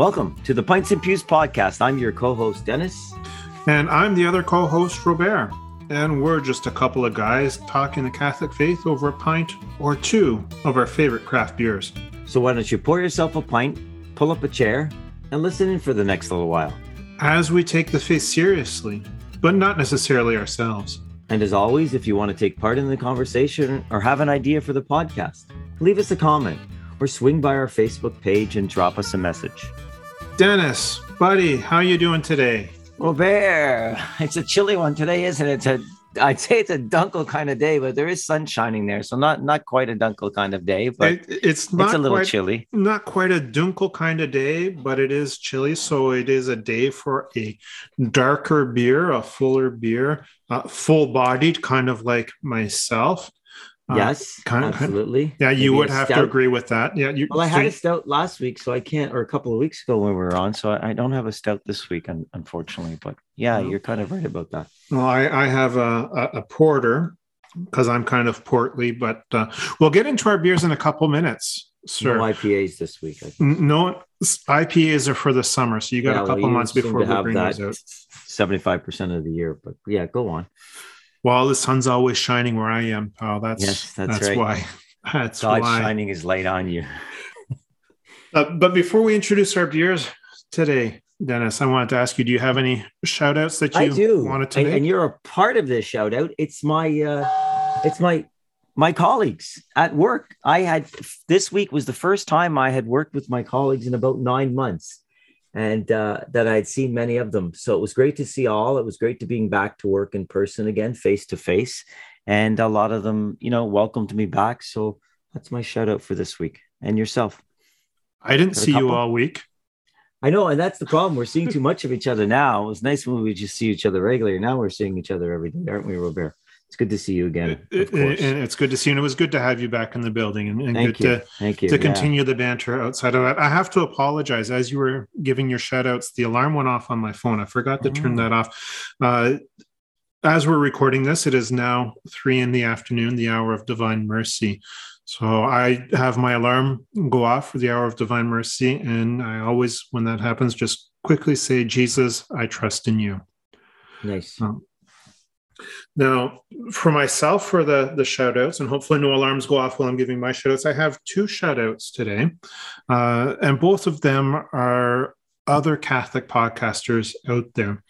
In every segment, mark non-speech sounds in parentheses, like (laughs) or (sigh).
Welcome to the Pints and Pews podcast. I'm your co host, Dennis. And I'm the other co host, Robert. And we're just a couple of guys talking the Catholic faith over a pint or two of our favorite craft beers. So why don't you pour yourself a pint, pull up a chair, and listen in for the next little while. As we take the faith seriously, but not necessarily ourselves. And as always, if you want to take part in the conversation or have an idea for the podcast, leave us a comment or swing by our Facebook page and drop us a message. Dennis, buddy, how you doing today? Well, Bear, (laughs) it's a chilly one today, isn't it? It's a, I'd say it's a dunkel kind of day, but there is sun shining there, so not not quite a dunkel kind of day, but It- it's not it's a little quite, chilly. Not quite a dunkel kind of day, but it is chilly. So it is a day for a darker beer, a fuller beer, uh, full bodied, kind of like myself. Uh, yes, kind of- absolutely. Yeah, you Maybe would have to agree with that. Yeah, you. Well, I had so- a stout last week, so I can't, or a couple of weeks ago when we were on, so I, I don't have a stout this week, un- unfortunately. But yeah, No. you're kind of right about that. Well, I, I have a, a, a porter because I'm kind of portly, but uh, we'll get into our beers in a couple minutes, sir. No IPAs this week. I think. No, IPAs are for the summer, so you got Yeah, a couple you months before we bring that those out. Seventy-five percent of the year, but yeah, go on. Well, the sun's always shining where I am, pal. That's Yes, that's right. why. (laughs) That's God's why. shining his light on you. Uh, but before we introduce our beers today, Dennis, I wanted to ask you: Do you have any shout outs that you I do, wanted to and, make? and you're a part of this shout out. It's my, uh, it's my, my colleagues at work. I had this week was the first time I had worked with my colleagues in about nine months, and uh, that I had seen many of them. So it was great to see all. It was great to being back to work in person again, face to face, and a lot of them, you know, welcomed me back. So that's my shout out for this week. And yourself. I didn't see you all week. I know, and that's the problem. We're seeing too much of each other now. It was nice when we just see each other regularly. Now we're seeing each other every day, aren't we, Robert? It's good to see you again. Of It- course. and it's good to see you. And it was good to have you back in the building and, and good you. to Thank you. to Yeah. continue the banter outside of that. I have to apologize. As you were giving your shout outs, the alarm went off on my phone. I forgot to turn Oh. that off. Uh, as we're recording this, it is now three in the afternoon, the hour of divine mercy. So I have my alarm go off for the hour of divine mercy. And I always, when that happens, just quickly say, Jesus, I trust in you. Nice. Now, for myself, for the the shout outs, and hopefully no alarms go off while I'm giving my shout outs, I have two shout outs today. Uh, and both of them are other Catholic podcasters out there.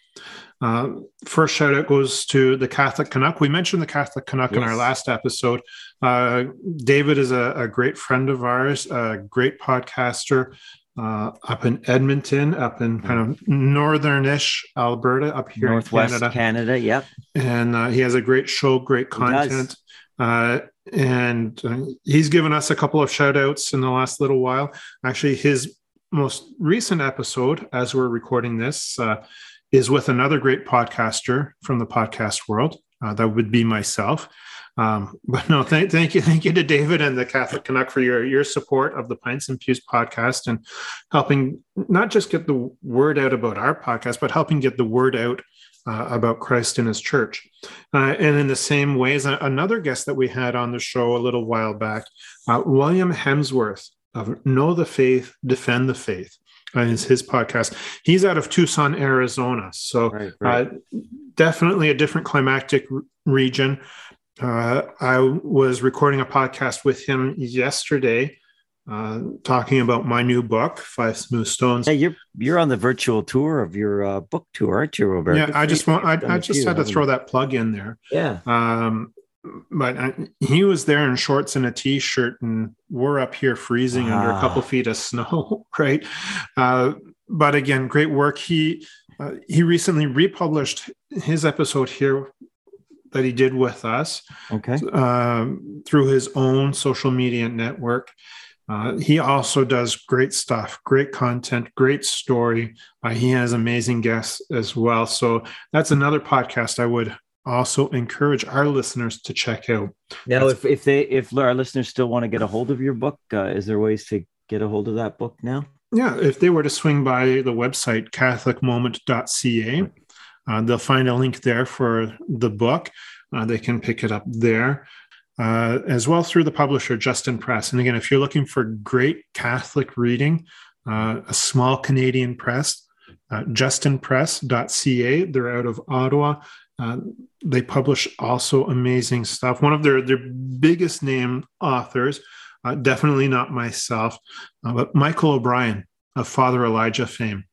Uh, first shout out goes to the Catholic Canuck. We mentioned the Catholic Canuck in our last episode. Uh, David is a, a great friend of ours, a great podcaster uh, up in Edmonton, up in kind of northernish Alberta, up here Northwest in Canada. Canada Yep. and uh, he has a great show, great content. Uh, and uh, he's given us a couple of shout outs in the last little while. Actually, his most recent episode, as we're recording this, uh, is with another great podcaster from the podcast world. Uh, that would be myself. Um, (laughs) but no, thank, thank you, thank you to David and the Catholic Canuck for your your support of the Pints and Pews podcast and helping not just get the word out about our podcast, but helping get the word out uh, about Christ and His Church. Uh, and in the same ways, a- another guest that we had on the show a little while back, uh, William Hemsworth of Know the Faith, Defend the Faith. Uh, is his podcast. He's out of Tucson, Arizona. So Right. Right. uh, definitely a different climactic r- region. Uh, I was recording a podcast with him yesterday, uh, talking about my new book, Five Smooth Stones. Hey, you're you're on the virtual tour of your uh, book tour, aren't you, Robert? yeah, I just want, I, I just had to throw that plug in there. Yeah. Um, but I, he was there in shorts and a t-shirt, and we're up here freezing under a Ah. couple feet of (laughs) snow, right? Uh, but again, great work. He uh, he recently republished his episode here that he did with us Okay. um, through his own social media network. Uh, he also does great stuff, great content, great story. Uh, he has amazing guests as well. So that's another podcast I would also encourage our listeners to check out. Now, That's- if if they if our listeners still want to get a hold of your book, uh, is there ways to get a hold of that book now? Yeah, if they were to swing by the website catholicmoment.ca, uh, they'll find a link there for the book. Uh, they can pick it up there. Uh, as well through the publisher Justin Press. And again, if you're looking for great Catholic reading, uh, a small Canadian press, uh, justinpress.ca. They're out of Ottawa. Uh, they publish also amazing stuff. One of their, their biggest name authors, definitely not myself, but Michael O'Brien of Father Elijah fame.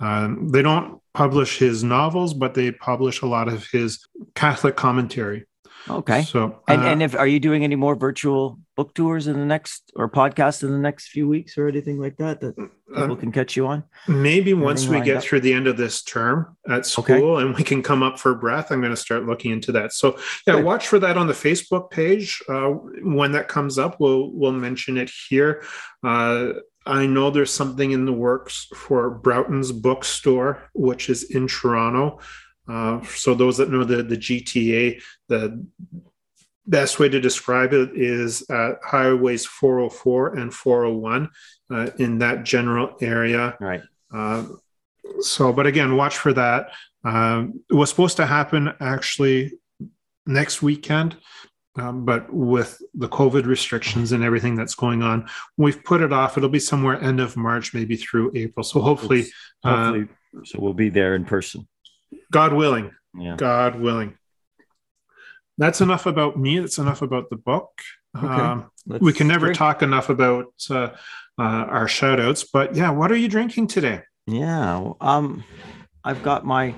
Um, they don't publish his novels, but they publish a lot of his Catholic commentary. Okay. So, and uh, and if are you doing any more virtual book tours in the next or podcasts in the next few weeks or anything like that that people uh, can catch you on? maybe once we get up? through the end of this term at school Okay. and we can come up for breath, I'm going to start looking into that. So, yeah, Good. watch for that on the Facebook page. Uh, when that comes up, we'll we'll mention it here. Uh, I know there's something in the works for Broughton's Bookstore, which is in Toronto. Uh, so those that know the the GTA, the best way to describe it is at highways 404 and 401 uh, in that general area. Right. Uh, so, but again, watch for that. Um, it was supposed to happen actually next weekend, um, but with the COVID restrictions and everything that's going on, we've put it off. It'll be somewhere end of March, maybe through April. So hopefully, uh, so we'll be there in person. God willing, Yeah. God willing. That's enough about me. That's enough about the book. Okay. Um, we can never drink. talk enough about uh, uh, our shout outs, but yeah, what are you drinking today? Yeah. Um, I've got my.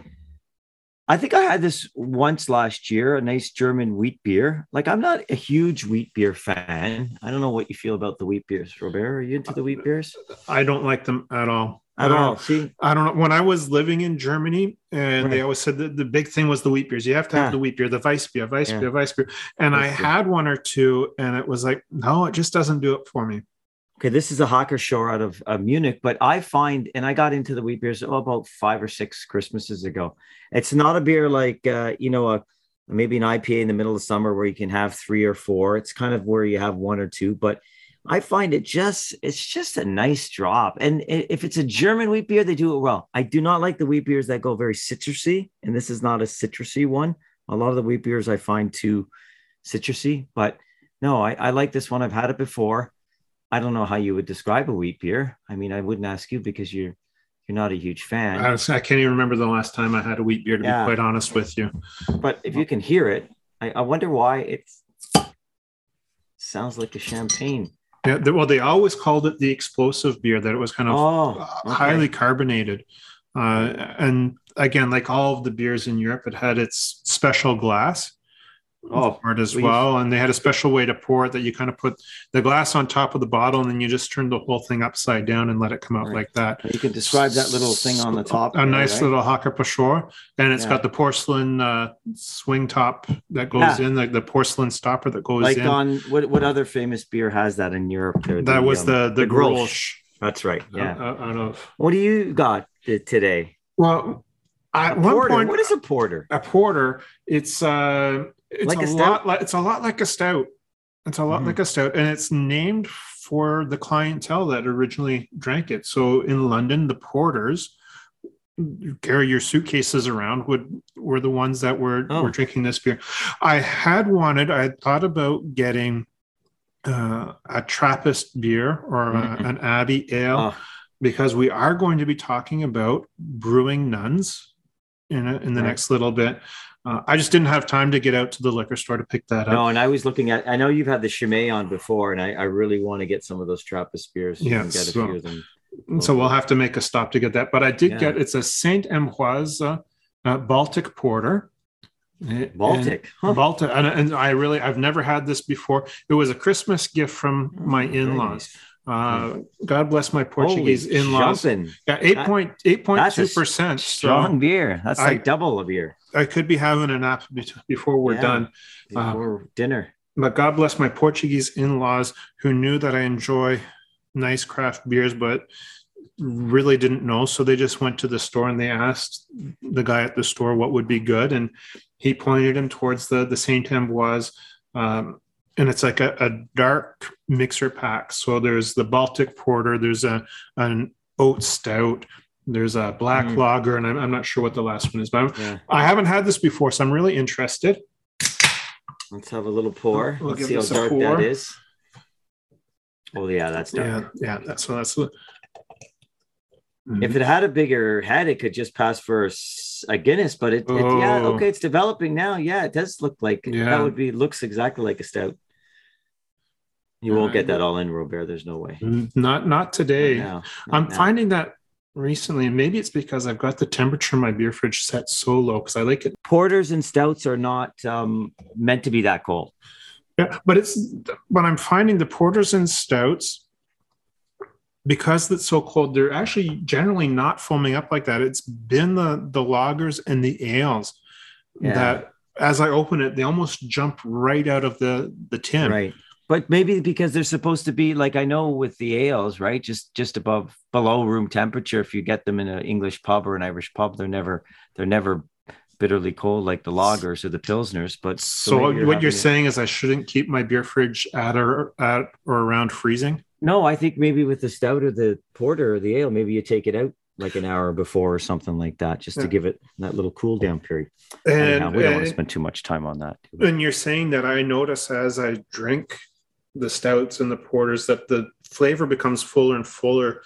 I think I had this once last year, a nice German wheat beer. Like I'm not a huge wheat beer fan. I don't know what you feel about the wheat beers, Robert. Are you into the wheat beers I don't like them at all. at Uh, all? See, I don't know. When I was living in Germany, and they always said that the big thing was the wheat beers. You have to have Yeah. the wheat beer, the Weiss beer, Weiss Yeah. beer, Weiss beer. And I had one or two, and it was like, no, it just doesn't do it for me. Okay, this is a Hocker Shore out of uh, Munich, but I find, and I got into the wheat beers oh, about five or six Christmases ago. It's not a beer like uh, you know a maybe an IPA in the middle of summer where you can have three or four. It's kind of where you have one or two, but I find it just it's just a nice drop. And if it's a German wheat beer, they do it well. I do not like the wheat beers that go very citrusy, and this is not a citrusy one. A lot of the wheat beers I find too citrusy, but no, I, I like this one. I've had it before. I don't know how you would describe a wheat beer. I mean, I wouldn't ask you because you're you're not a huge fan. I, was, I can't even remember the last time I had a wheat beer, to Yeah. be quite honest with you. but if you can hear it, I, I wonder why it sounds like a champagne. Yeah, they, well, they always called it the explosive beer, that it was kind of Oh, uh, okay. highly carbonated. Uh, and again, like all of the beers in Europe, it had its special glass Oh, for it as well, well. And they had a special way to pour it that you kind of put the glass on top of the bottle and then you just turn the whole thing upside down and let it come out Right. like that. you can describe that little thing on the top. A there, nice right? little Hacker-Pschorr. And it's Yeah. got the porcelain uh, swing top that goes Yeah. in, like the porcelain stopper that goes like in. on what what other famous beer has that in Europe? There, that was um, the the, the Grolsch. Grolsch. That's right. Yeah. uh, out of what do you got today? well at one porter. point What is a porter? a porter it's uh it's Like a, a lot like it's a lot like a stout it's a lot Mhm. like a stout and it's named for the clientele that originally drank it so in london the porters carry your suitcases around would were the ones that were Oh. were drinking this beer i had wanted i had thought about getting uh, a trappist beer or a- Mhm. an abbey ale Oh, because we are going to be talking about brewing nuns in a, in the Right. next little bit. Uh, I just didn't have time to get out to the liquor store to pick that up. no, and I was looking at. I know you've had the Chimay on before, and I, I really want to get some of those Trappist beers. Yeah, can get a so- few of them. So we'll have to make a stop to get that. But I did Yeah. get it's a Saint Ambroise uh, uh, Baltic Porter. Baltic. Huh. Baltic, and, and I really I've never had this before. It was a Christmas gift from my Oh, in-laws. nice. Uh, God bless my Portuguese in-laws. jumping. Yeah, eight point eight point two percent. Strong beer. That's I- like double a beer I could be having a nap before we're Yeah. done. Uh, dinner. but God bless my Portuguese in-laws who knew that I enjoy nice craft beers, but really didn't know. So they just went to the store and they asked the guy at the store what would be good, and he pointed him towards the the Saint Ambroise. Um, and it's like a, a dark mixer pack. So there's the Baltic Porter, there's a an oat stout. There's a black Mm. lager, and I'm, I'm not sure what the last one is, but Yeah. I haven't had this before, so I'm really interested. Let's have a little pour. We'll Let's see how dark pour. that is. Oh yeah, that's dark. Yeah, yeah. That's that's. the- If it had a bigger head, it could just pass for a Guinness. But it, it- yeah, Oh. okay, it's developing now. Yeah, it does look like Yeah. that would be looks exactly like a stout. You won't get that all in, Robert. There's no way. Not not today. Not now. Not I'm now. finding that recently, and maybe it's because I've got the temperature in my beer fridge set so low because I like it. porters and stouts are not um, meant to be that cold. Yeah, but it's but I'm finding the porters and stouts because it's so cold. They're actually generally not foaming up like that. It's been the the lagers and the ales Yeah. that as I open it, they almost jump right out of the the tin. Right. But maybe because they're supposed to be like I know with the ales, right? Just just above below room temperature. If you get them in an English pub or an Irish pub, they're never they're never bitterly cold like the lagers or the pilsners. But So, maybe what you're it- saying is I shouldn't keep my beer fridge at or at or around freezing. No, I think maybe with the stout or the porter or the ale, maybe you take it out like an hour before or something like that, just to give it that little cool down period. And, Anyhow, we don't want to spend too much time on that. and you're saying that I notice as I drink the stouts and the porters that the flavor becomes fuller and fuller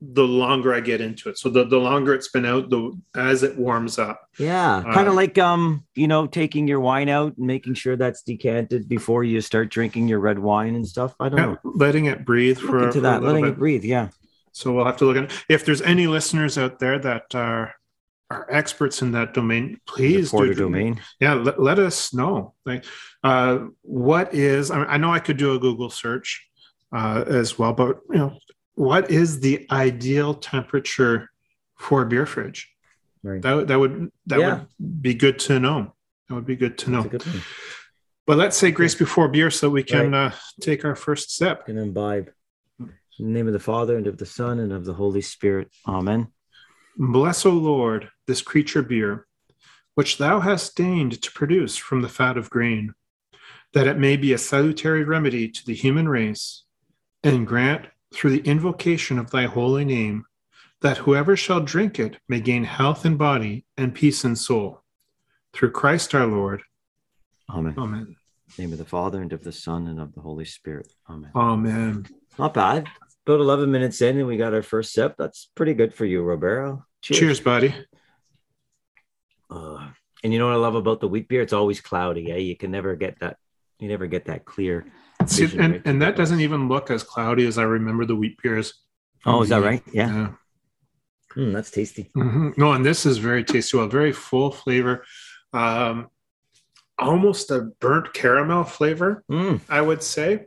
the longer I get into it. So the, the longer it's been out, the as it warms up. Yeah, kind of Um, like um, you know, taking your wine out and making sure that's decanted before you start drinking your red wine and stuff. I don't Yeah, know. letting it breathe for, into for a that, little letting bit. it breathe. Yeah, So we'll have to look at it. if there's any listeners out there that are are experts in that domain, please the do domain. yeah let, let us know like uh what is I, mean, I know i could do a google search uh as well but you know what is the ideal temperature for a beer fridge Right. that, would- that would that Yeah. would be good to know that would be good to know good but let's say grace before beer so we can uh take our first step and imbibe. In the name of the Father and of the Son and of the Holy Spirit. Amen. Bless o lord this creature beer which thou hast deigned to produce from the fat of grain that it may be a salutary remedy to the human race, and grant through the invocation of thy holy name that whoever shall drink it may gain health in body and peace in soul. Through Christ our Lord. Amen. Amen. In the name of the Father and of the Son and of the Holy Spirit. Amen. Amen. Not bad. About 11 minutes in and we got our first sip. That's pretty good for you, Roberto. Cheers, buddy. Uh, and you know what I love about the wheat beer? It's always cloudy. Eh? You can never get that. You never get that clear. See, and, and that doesn't even look as cloudy as I remember the wheat beers. Oh, is that right? Yeah. Yeah. Mm, that's tasty. Mhm. No, and this is very tasty. Well, very full flavor. Um, almost a burnt caramel flavor, Mm, I would say.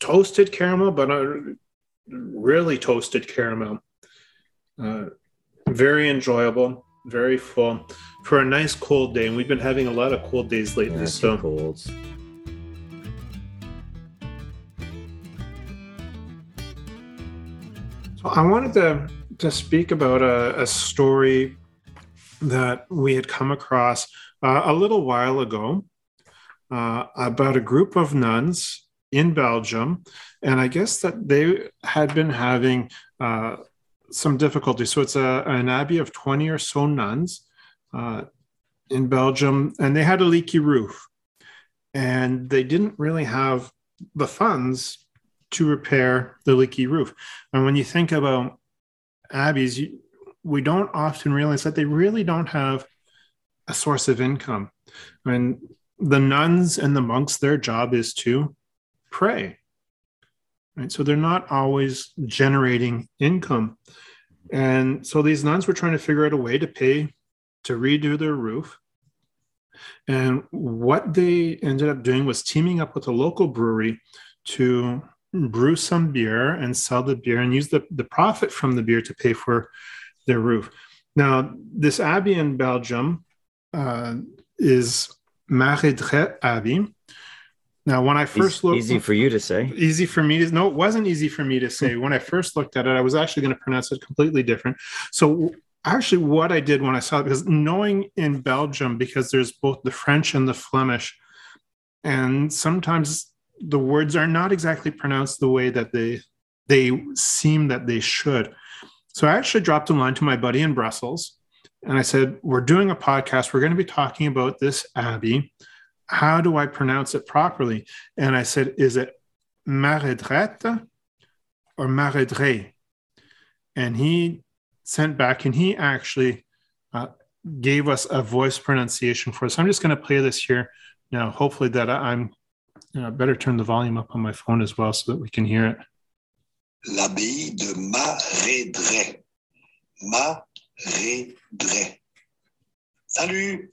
Toasted caramel, but really toasted caramel. Uh, very enjoyable, very full for a nice cold day. And we've been having a lot of cold days lately. yeah, so colds. So I wanted to to speak about a, a story that we had come across uh, a little while ago uh, about a group of nuns in Belgium, and I guess that they had been having uh, some difficulty. So it's a, an abbey of twenty or so nuns uh, in Belgium, and they had a leaky roof, and they didn't really have the funds to repair the leaky roof. And when you think about abbeys, you, we don't often realize that they really don't have a source of income. I mean, the nuns and the monks, their job is to pray. Right? So they're not always generating income. And so these nuns were trying to figure out a way to pay to redo their roof. And what they ended up doing was teaming up with a local brewery to brew some beer and sell the beer and use the, the profit from the beer to pay for their roof. Now, this abbey in Belgium uh, is Maredret Abbey. Now, when I first Easy, looked, easy for you to say. easy for me to no, it wasn't easy for me to say. when I first looked at it, I was actually going to pronounce it completely different. So, actually, what I did when I saw it, because knowing in Belgium, because there's both the French and the Flemish, and sometimes the words are not exactly pronounced the way that they they seem that they should. So I actually dropped a line to my buddy in Brussels and I said, We're doing a podcast. We're going to be talking about this abbey. How do I pronounce it properly? And I said, Is it Maredrette or Maredre? And he sent back and he actually uh, gave us a voice pronunciation for us. I'm just going to play this here now. Hopefully, that I'm you know, better turn the volume up on my phone as well so that we can hear it. L'abbaye de Marédret. Marédret. Salut!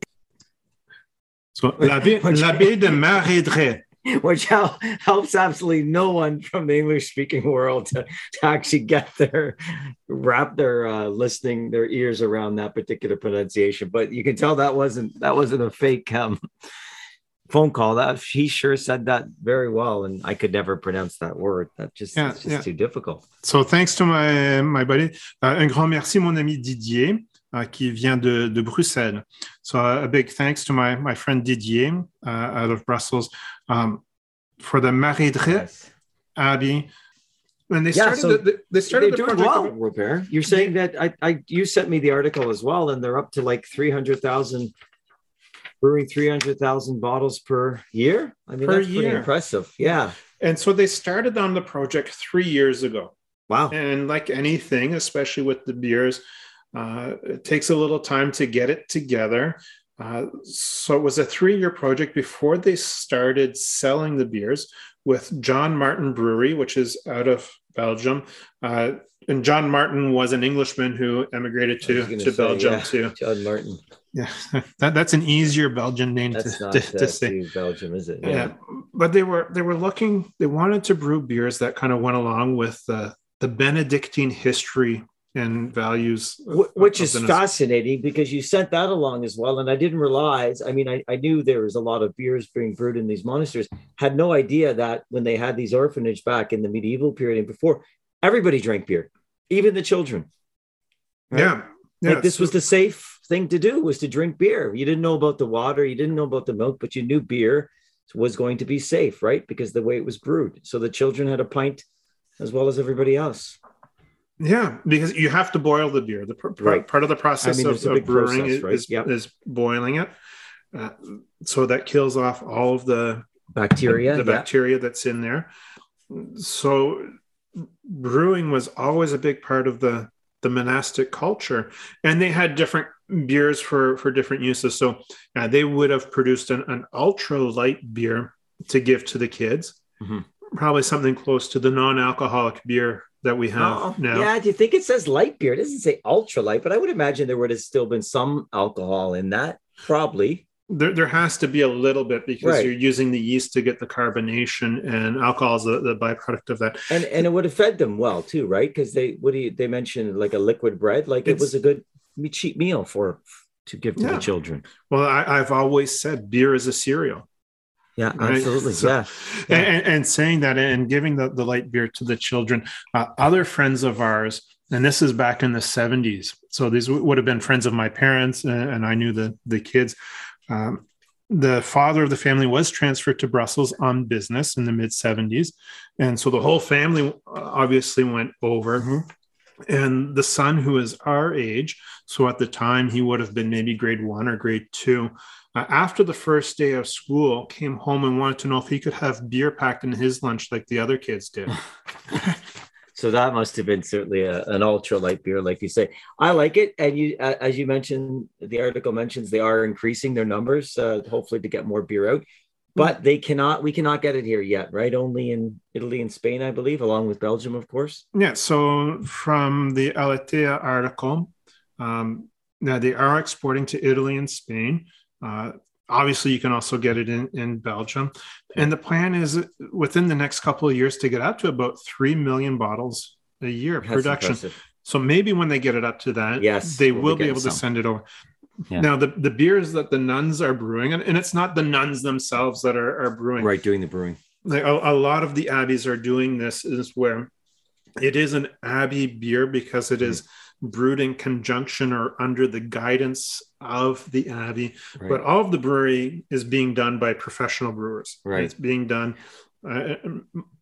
L'abbaye de Marédret. Which helps absolutely no one from the English speaking world to, to, actually get their wrap their uh, listening their ears around that particular pronunciation. But you can tell that wasn't that wasn't a fake um, phone call that he sure said that very well and i could never pronounce that word that just yeah, just yeah. too difficult so thanks to my my buddy uh, un grand merci mon ami didier uh, qui vient de, de bruxelles so a big thanks to my my friend didier uh, out of brussels um, for the marie yes. abbey and they yeah, started so the, they started the doing well, Robert. You're saying that I, I you sent me the article as well, and they're up to like three hundred thousand brewing 300,000 bottles per year. I mean, per that's year. pretty impressive. Yeah. And so they started on the project three years ago. Wow. And like anything, especially with the beers, uh, it takes a little time to get it together. Uh, so it was a three year project before they started selling the beers with John Martin Brewery, which is out of Belgium. Uh, and John Martin was an Englishman who emigrated to, to say, Belgium yeah. too. John Martin. Yeah, (laughs) that, that's an easier Belgian name to, to, to, say. Belgium, is it? Yeah. yeah. but they were they were looking. They wanted to brew beers that kind of went along with the the Benedictine history and values, which is fascinating because you sent that along as well. And I didn't realize. I mean, I, I knew there was a lot of beers being brewed in these monasteries. Had no idea that when they had these orphanage back in the medieval period and before, everybody drank beer, even the children. Right? Yeah. Like this was the safe thing to do was to drink beer. You didn't know about the water, you didn't know about the milk, but you knew beer was going to be safe, right? Because the way it was brewed. So the children had a pint as well as everybody else. Yeah, because you have to boil the beer. The pr- right. part of the process I mean, of, of, brewing process, right? is, yep. is boiling it. Uh, so that kills off all of the bacteria, the, the bacteria that's in there. So brewing was always a big part of the the monastic culture and they had different beers for for different uses so uh, they would have produced an, an ultra light beer to give to the kids mm-hmm. probably something close to the non-alcoholic beer that we have oh, now. Yeah do you think it says light beer? It doesn't say ultra light but i would imagine there would have still been some alcohol in that probably. There, there has to be a little bit because right. you're using the yeast to get the carbonation and alcohol is the, the byproduct of that. And and it would have fed them well too right? Because they what do you they mentioned like a liquid bread like it's, it was a good cheap meal for to give to yeah. the children. Well I, have always said beer is a cereal yeah right? absolutely so, yeah, yeah. And, and, saying that and giving the, the light beer to the children uh, other friends of ours and this is back in the 70s so these w- would have been friends of my parents and, and i knew the the kids um, the father of the family was transferred to Brussels on business in the mid 70s. And so the whole family uh, obviously went over. Mm-hmm. And the son, who is our age, so at the time he would have been maybe grade one or grade two, uh, after the first day of school, came home and wanted to know if he could have beer packed in his lunch like the other kids did. (laughs) So that must have been certainly a, an ultra light beer, like you say. I like it, and you, as you mentioned, the article mentions they are increasing their numbers, uh, hopefully to get more beer out. But they cannot, we cannot get it here yet, right? Only in Italy and Spain, I believe, along with Belgium, of course. Yeah. So from the Aleteia article, um, now they are exporting to Italy and Spain. Uh, obviously you can also get it in, in belgium and the plan is within the next couple of years to get up to about 3 million bottles a year That's production impressive. so maybe when they get it up to that yes they we'll will be able some. to send it over yeah. Now the, the beers that the nuns are brewing, and, and it's not the nuns themselves that are, are brewing. Right, doing the brewing. Like a, a lot of the abbeys are doing this is where it is an abbey beer because it mm. is brewed in conjunction or under the guidance of the abbey right. but all of the brewery is being done by professional brewers right it's being done uh,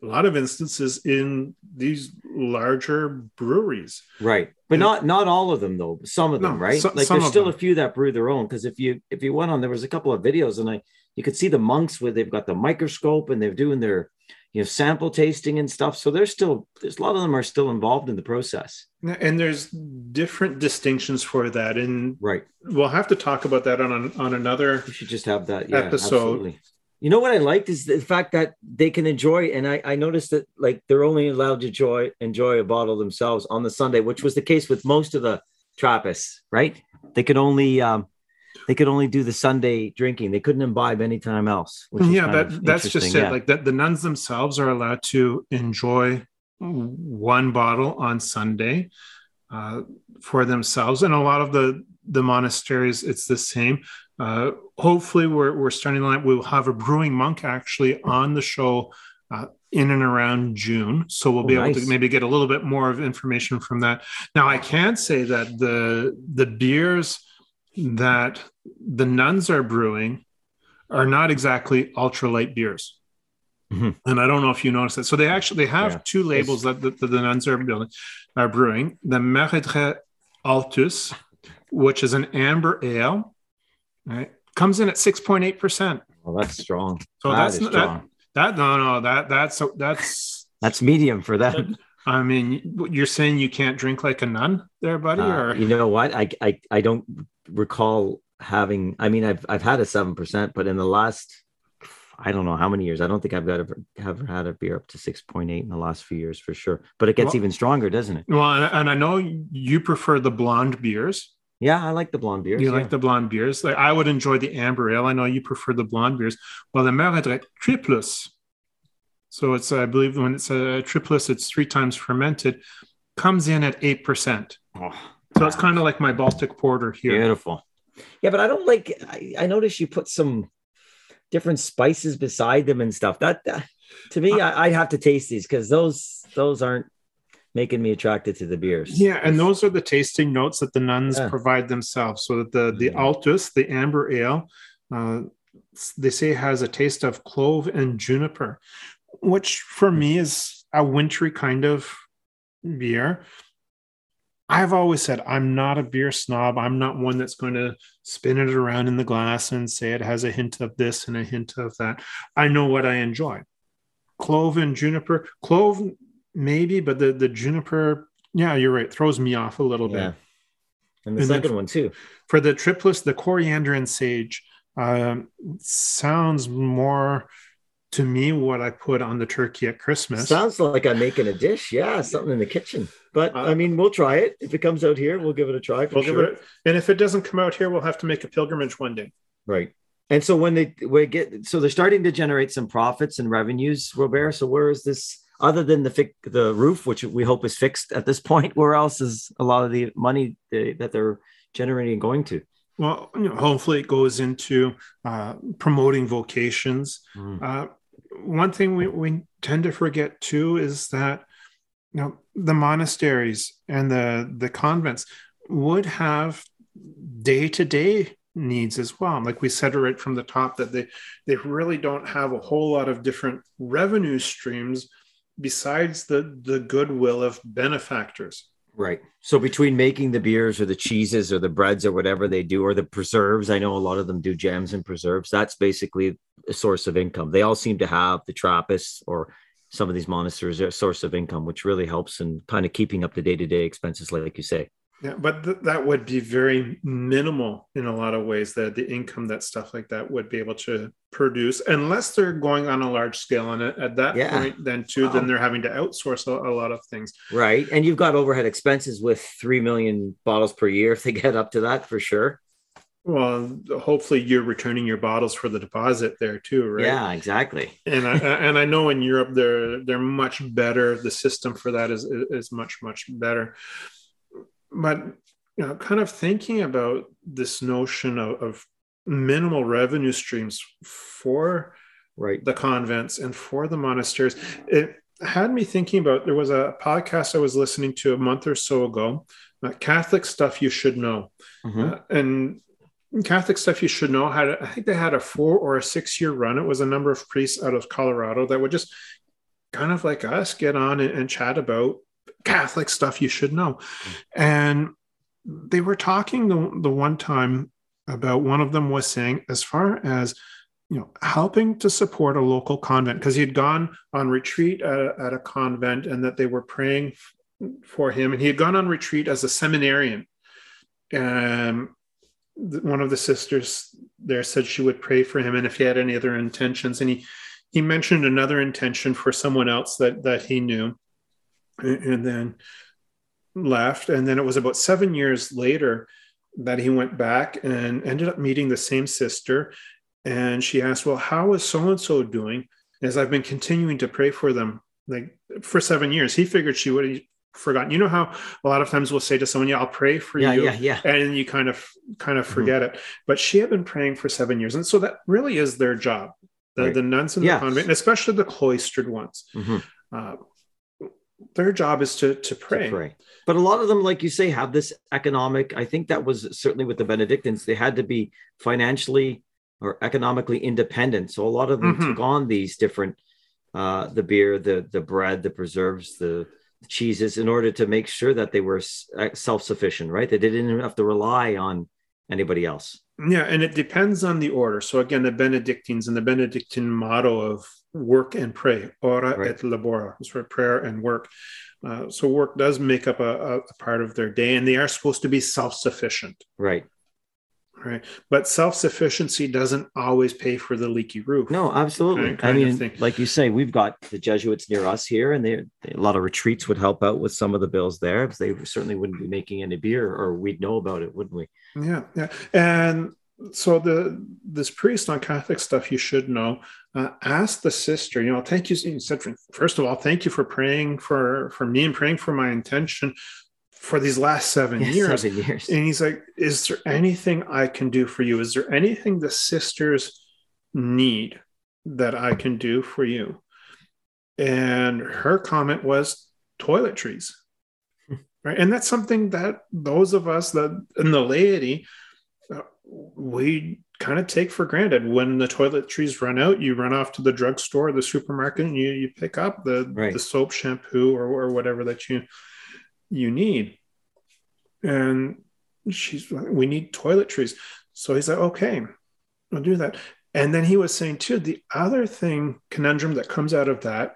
a lot of instances in these larger breweries. Right, but Yeah. not not all of them though. Some of them, No, right? so- like there's still them. a few that brew their own. Because if you if you went on, there was a couple of videos, and I you could see the monks where they've got the microscope and they're doing their you know sample tasting and stuff. So there's still there's a lot of them are still involved in the process. And there's different distinctions for that. And Right. we'll have to talk about that on, an, on another. We should just have that yeah, Episode. absolutely. You know what I liked is the fact that they can enjoy, and I, I noticed that like they're only allowed to enjoy enjoy a bottle themselves on the Sunday, which was the case with most of the Trappists, right? They could only um they could only do the Sunday drinking. They couldn't imbibe anytime else. Which Yeah, that that's just interesting, it. yeah. Like that, the nuns themselves are allowed to enjoy one bottle on Sunday uh, for themselves, and a lot of the the monasteries it's the same. Uh, hopefully, we're we're starting to. We'll have a brewing monk actually on the show. Uh, in and around June, so we'll Oh, be able nice. to maybe get a little bit more of information from that. Now, I can say that the the beers that the nuns are brewing are not exactly ultralight beers. Mhm. And I don't know if you noticed that. So they actually they have Yeah. two labels that the, that the nuns are building, are brewing. The Meredre Altus, which is an amber ale, right, comes in at six point eight percent. well, that's strong. So That that's not- strong. That no no that that's that's. (laughs) That's medium for them. I mean, you're saying you can't drink like a nun, there, buddy, Uh, or you know what? I, I I don't recall having. I mean, I've I've had a seven percent, but in the last, I don't know how many years. I don't think I've got ever ever had a beer up to six point eight in the last few years for sure. But it gets Well- even stronger, doesn't it? well, and I know you prefer the blonde beers. Yeah, I like the blonde beers. You yeah. like the blonde beers. Like I would enjoy the amber ale. I know you prefer the blonde beers. Well, the Meredre Triplus. So it's, I believe, when it's uh, a triplus, it's three times fermented, comes in at eight percent. Oh, So it's kind of like my Baltic Porter here. beautiful. Yeah, but I don't like. I, I noticed you put some different spices beside them and stuff. That, that to me, uh, I, I'd have to taste these because those those aren't making me attracted to the beers. Yeah, and those are the tasting notes that the nuns Yeah. provide themselves. So that the the Mhm. Altus, the amber ale, uh, they say has a taste of clove and juniper, which for me is a wintry kind of beer. I've always said I'm not a beer snob. I'm not one that's going to spin it around in the glass and say it has a hint of this and a hint of that. I know what I enjoy. Clove and juniper. Clove, maybe, but the, the juniper, yeah, you're right, throws me off a little Yeah. bit. And the And second one too. For the Triplus, the coriander and sage um, sounds more to me what I put on the turkey at Christmas. Sounds like I'm making a dish. Yeah, something in the kitchen. But Uh, I mean, we'll try it. If it comes out here, we'll give it a try for We'll give sure. it, and if it doesn't come out here, we'll have to make a pilgrimage one day. Right. And so when they we get so they're starting to generate some profits and revenues, Robert. So where is this other than the fi- the roof, which we hope is fixed at this point? Where else is a lot of the money they, that they're generating going to? Well, you know, hopefully it goes into uh, promoting vocations. Uh, one thing we, we tend to forget too is that you know the monasteries and the the convents would have day to day needs as well. Like we said right from the top, that they they really don't have a whole lot of different revenue streams besides the the goodwill of benefactors. Right. So between making the beers or the cheeses or the breads or whatever they do, or the preserves, I know a lot of them do jams and preserves. That's basically a source of income. They all seem to have the Trappists or some of these monasteries are a source of income, which really helps in kind of keeping up the day to day expenses, like you say. Yeah, but th- that would be very minimal in a lot of ways. That the income that stuff like that would be able to produce, unless they're going on a large scale. And at, at that Yeah. point, then too, Wow. then they're having to outsource a, a lot of things. Right. And you've got overhead expenses with 3 million bottles per year if they get up to that for sure. Well, hopefully you're returning your bottles for the deposit there too, right? Yeah, exactly. And I and I know in Europe they're they're much better. The system for that is is much much better. But you know, kind of thinking about this notion of, of minimal revenue streams for Right. the convents and for the monasteries, it had me thinking about. There was a podcast I was listening to a month or so ago, uh, Catholic stuff you should know, Mhm. uh, and Catholic stuff you should know had I think they had a four or a six year run. It was a number of priests out of Colorado that would just kind of like us get on and, and chat about Catholic stuff you should know. And they were talking the, the one time about one of them was saying, as far as you know, helping to support a local convent, because he had gone on retreat at a, at a convent and that they were praying for him. And he had gone on retreat as a seminarian. Um, one of the sisters there said she would pray for him and if he had any other intentions. And he he mentioned another intention for someone else that that he knew and then left. And then it was about seven years later that he went back and ended up meeting the same sister. And she asked, Well, how is so and so doing? As I've been continuing to pray for them, like for seven years, he figured she would have forgotten. You know how a lot of times we'll say to someone, Yeah, I'll pray for yeah, you. Yeah, yeah. And you kind of kind of forget mm-hmm. it. But she had been praying for seven years. And so that really is their job. The, right. the nuns in the convent, and especially the cloistered ones. Mm-hmm. Uh, their job is to to pray. to pray. But a lot of them, like you say, have this economic. I think that was certainly with the Benedictines. They had to be financially or economically independent. So a lot of them mm-hmm. took on these different, uh, the beer, the the bread, the preserves, the cheeses, in order to make sure that they were uh, self sufficient. Right? They didn't have to rely on anybody else. Yeah, and it depends on the order. So again, the Benedictines and the Benedictine motto of work and pray, ora right. et labora, is for prayer and work. Uh, so work does make up a, a, part of their day, and they are supposed to be self-sufficient. Right. Right. But self-sufficiency doesn't always pay for the leaky roof. No, absolutely. Kind, kind I mean, like you say, we've got the Jesuits near us here, and they, a lot of retreats would help out with some of the bills there they certainly wouldn't be making any beer, or we'd know about it, wouldn't we? Yeah, yeah. And so the this priest on Catholic stuff you should know uh, asked the sister, you know, thank you. He said, first of all, thank you for praying for for me and praying for my intention for these last seven years. Seven years. And he's like, is there anything I can do for you? Is there anything the sisters need that I can do for you? And her comment was toiletries. (laughs) right. And that's something that those of us that in the laity we kind of take for granted. When the toiletries run out you run off to the drugstore the supermarket and you, you pick up the, right. the soap shampoo or, or whatever that you you need. And she's like we need toiletries. So he's like okay i'll do that. And then he was saying too the other thing conundrum that comes out of that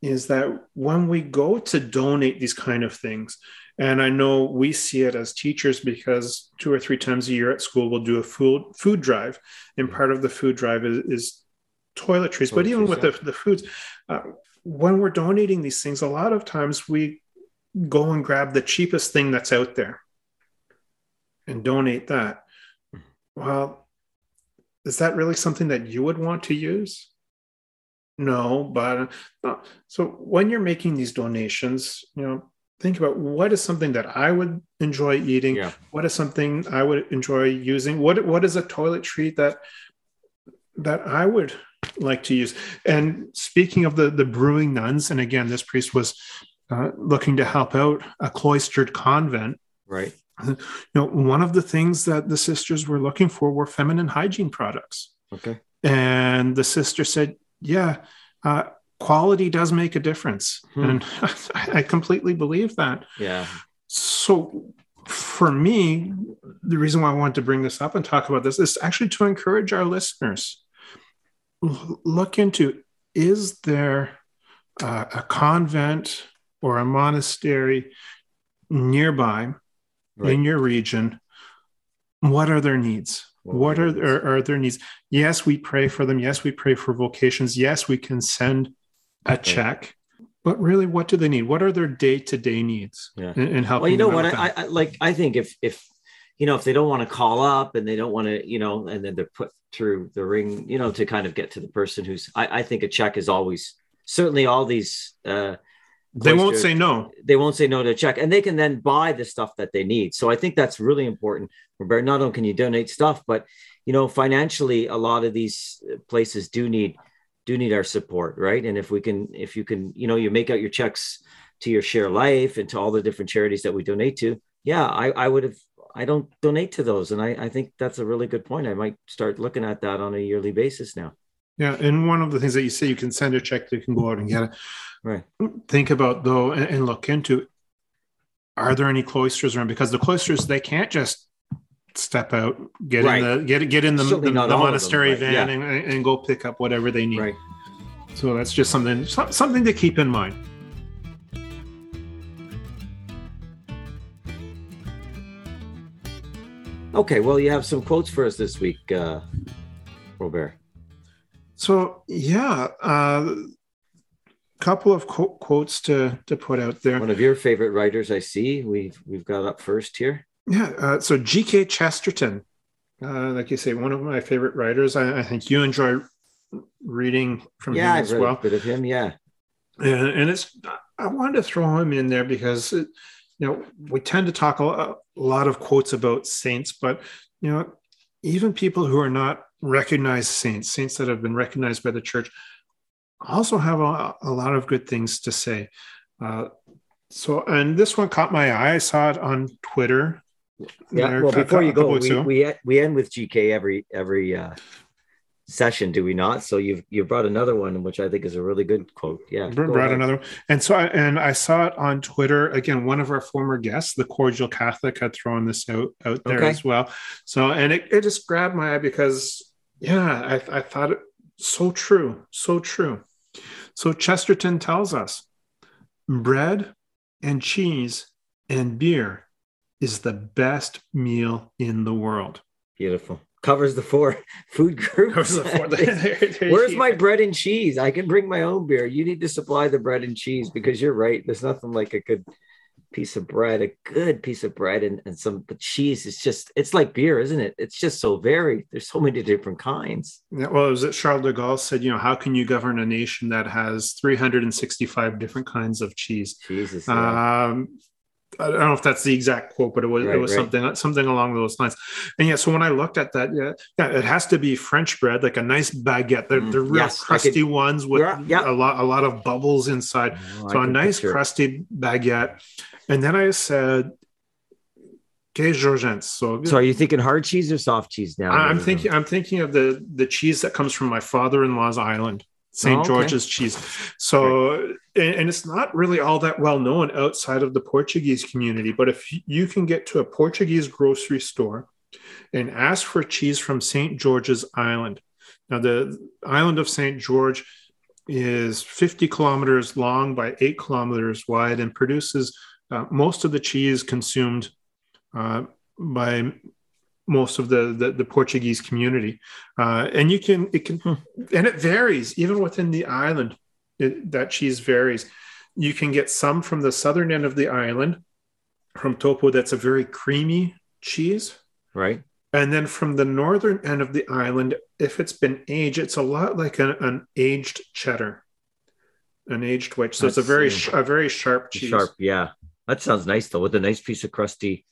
is that when we go to donate these kind of things and I know we see it as teachers because two or three times a year at school we'll do a food food drive, and part of the food drive is, is toiletries. But even with the, the foods, uh, when we're donating these things, a lot of times we go and grab the cheapest thing that's out there and donate that. Well, is that really something that you would want to use? No, but uh, so when you're making these donations, you know, think about what is something that I would enjoy eating. Yeah. What is something I would enjoy using? What what is a toilet treat that that I would like to use? And speaking of the the brewing nuns, and again, this priest was uh, looking to help out a cloistered convent. Right. You know, one of the things that the sisters were looking for were feminine hygiene products. Okay. And the sister said, "Yeah." Uh, quality does make a difference. Hmm. And (laughs) I completely believe that. Yeah. So for me, the reason why I wanted to bring this up and talk about this is actually to encourage our listeners. Look into is there uh, a convent or a monastery nearby right. in your region? What are their needs? what are, are, are their needs? Yes, we pray for them. Yes, we pray for vocations. Yes, we can send a check. But really what do they need? What are their day-to-day needs yeah. in, in helping well you know what? I, I, like i think if if you know if they don't want to call up and they don't want to you know and then they're put through the ring you know to kind of get to the person who's i, I think a check is always certainly all these uh they won't say no. they won't say no to a check and they can then buy the stuff that they need. So i think that's really important Robert, not only can you donate stuff but you know financially a lot of these places do need do need our support, right? And if we can, if you can, you know, you make out your checks to your ShareLife and to all the different charities that we donate to, yeah, I, I would have, I don't donate to those, and I, I think that's a really good point. I might start looking at that on a yearly basis now. Yeah, and one of the things that you say you can send a check, you can go out and get it. Right. Think about though, and, and look into. Are there any cloisters around? Because the cloisters they can't just step out, get Right. in the get get in the, the, the of them, monastery van yeah. and, and go pick up whatever they need. Right. So that's just something something to keep in mind. Okay. Well, you have some quotes for us this week, uh, Robert. So yeah, a couple of qu- quotes to to put out there. One of your favorite writers, I see. We've we've got up first here. Yeah. Uh, so G.K. Chesterton, uh, like you say, one of my favorite writers. I, I think you enjoy reading from yeah, him I've as well. a bit of him. Yeah. and, and it's I wanted to throw him in there because it, you know we tend to talk a lot, a lot of quotes about saints, but you know even people who are not recognized saints, saints that have been recognized by the church, also have a, a lot of good things to say. Uh, so, and this one caught my eye. I saw it on Twitter. Yeah. Well, before you go, we, we we end with GK every every uh, session, do we not? So you've you've brought another one, which I think is a really good quote. Yeah. Br- brought ahead. another one. and so I, and I saw it on Twitter again. One of our former guests, the cordial Catholic, had thrown this out out there Okay. as well. So and it, it just grabbed my eye because yeah, I, I thought it so true, so true. So Chesterton tells us bread and cheese and beer is the best meal in the world. Beautiful. Covers the four (laughs) food groups. (laughs) Where's my bread and cheese? I can bring my own beer. You need to supply the bread and cheese because you're right. There's nothing like a good piece of bread, a good piece of bread and, and some but cheese. It's just it's like beer, isn't it? It's just so varied. There's so many different kinds. Yeah, well, it was that Charles de Gaulle said, you know, how can you govern a nation that has 365 different kinds of cheese? Jesus. yeah. Um, I don't know if that's the exact quote, but it was it was right. something something along those lines. And yeah, so when I looked at that, yeah, yeah, it has to be French bread, like a nice baguette. They're, Mm, they're real yes, I crusty ones with Yeah, a lot a lot of bubbles inside. Oh, so a nice picture crusty baguette. And then I said, "Que Georgents." So, So are you thinking hard cheese or soft cheese now? I- I'm thinking I'm thinking of the the cheese that comes from my father-in-law's island, St. Oh, okay. George's cheese. So and, and it's not really all that well known outside of the Portuguese community, but if you can get to a Portuguese grocery store and ask for cheese from St. George's Island. Now the island of St. George is 50 kilometers long by 8 kilometers wide and produces uh, most of the cheese consumed uh, by most of the, the, the Portuguese community. Uh, and you can, it can, Hmm. and it varies even within the island. It, that cheese varies. You can get some from the southern end of the island, from Topo, that's a very creamy cheese. right. And then from the northern end of the island, if it's been aged, it's a lot like an, an aged cheddar, an aged white. So it's a very sh- a very sharp cheese. Sharp. Yeah. That sounds nice though, with a nice piece of crusty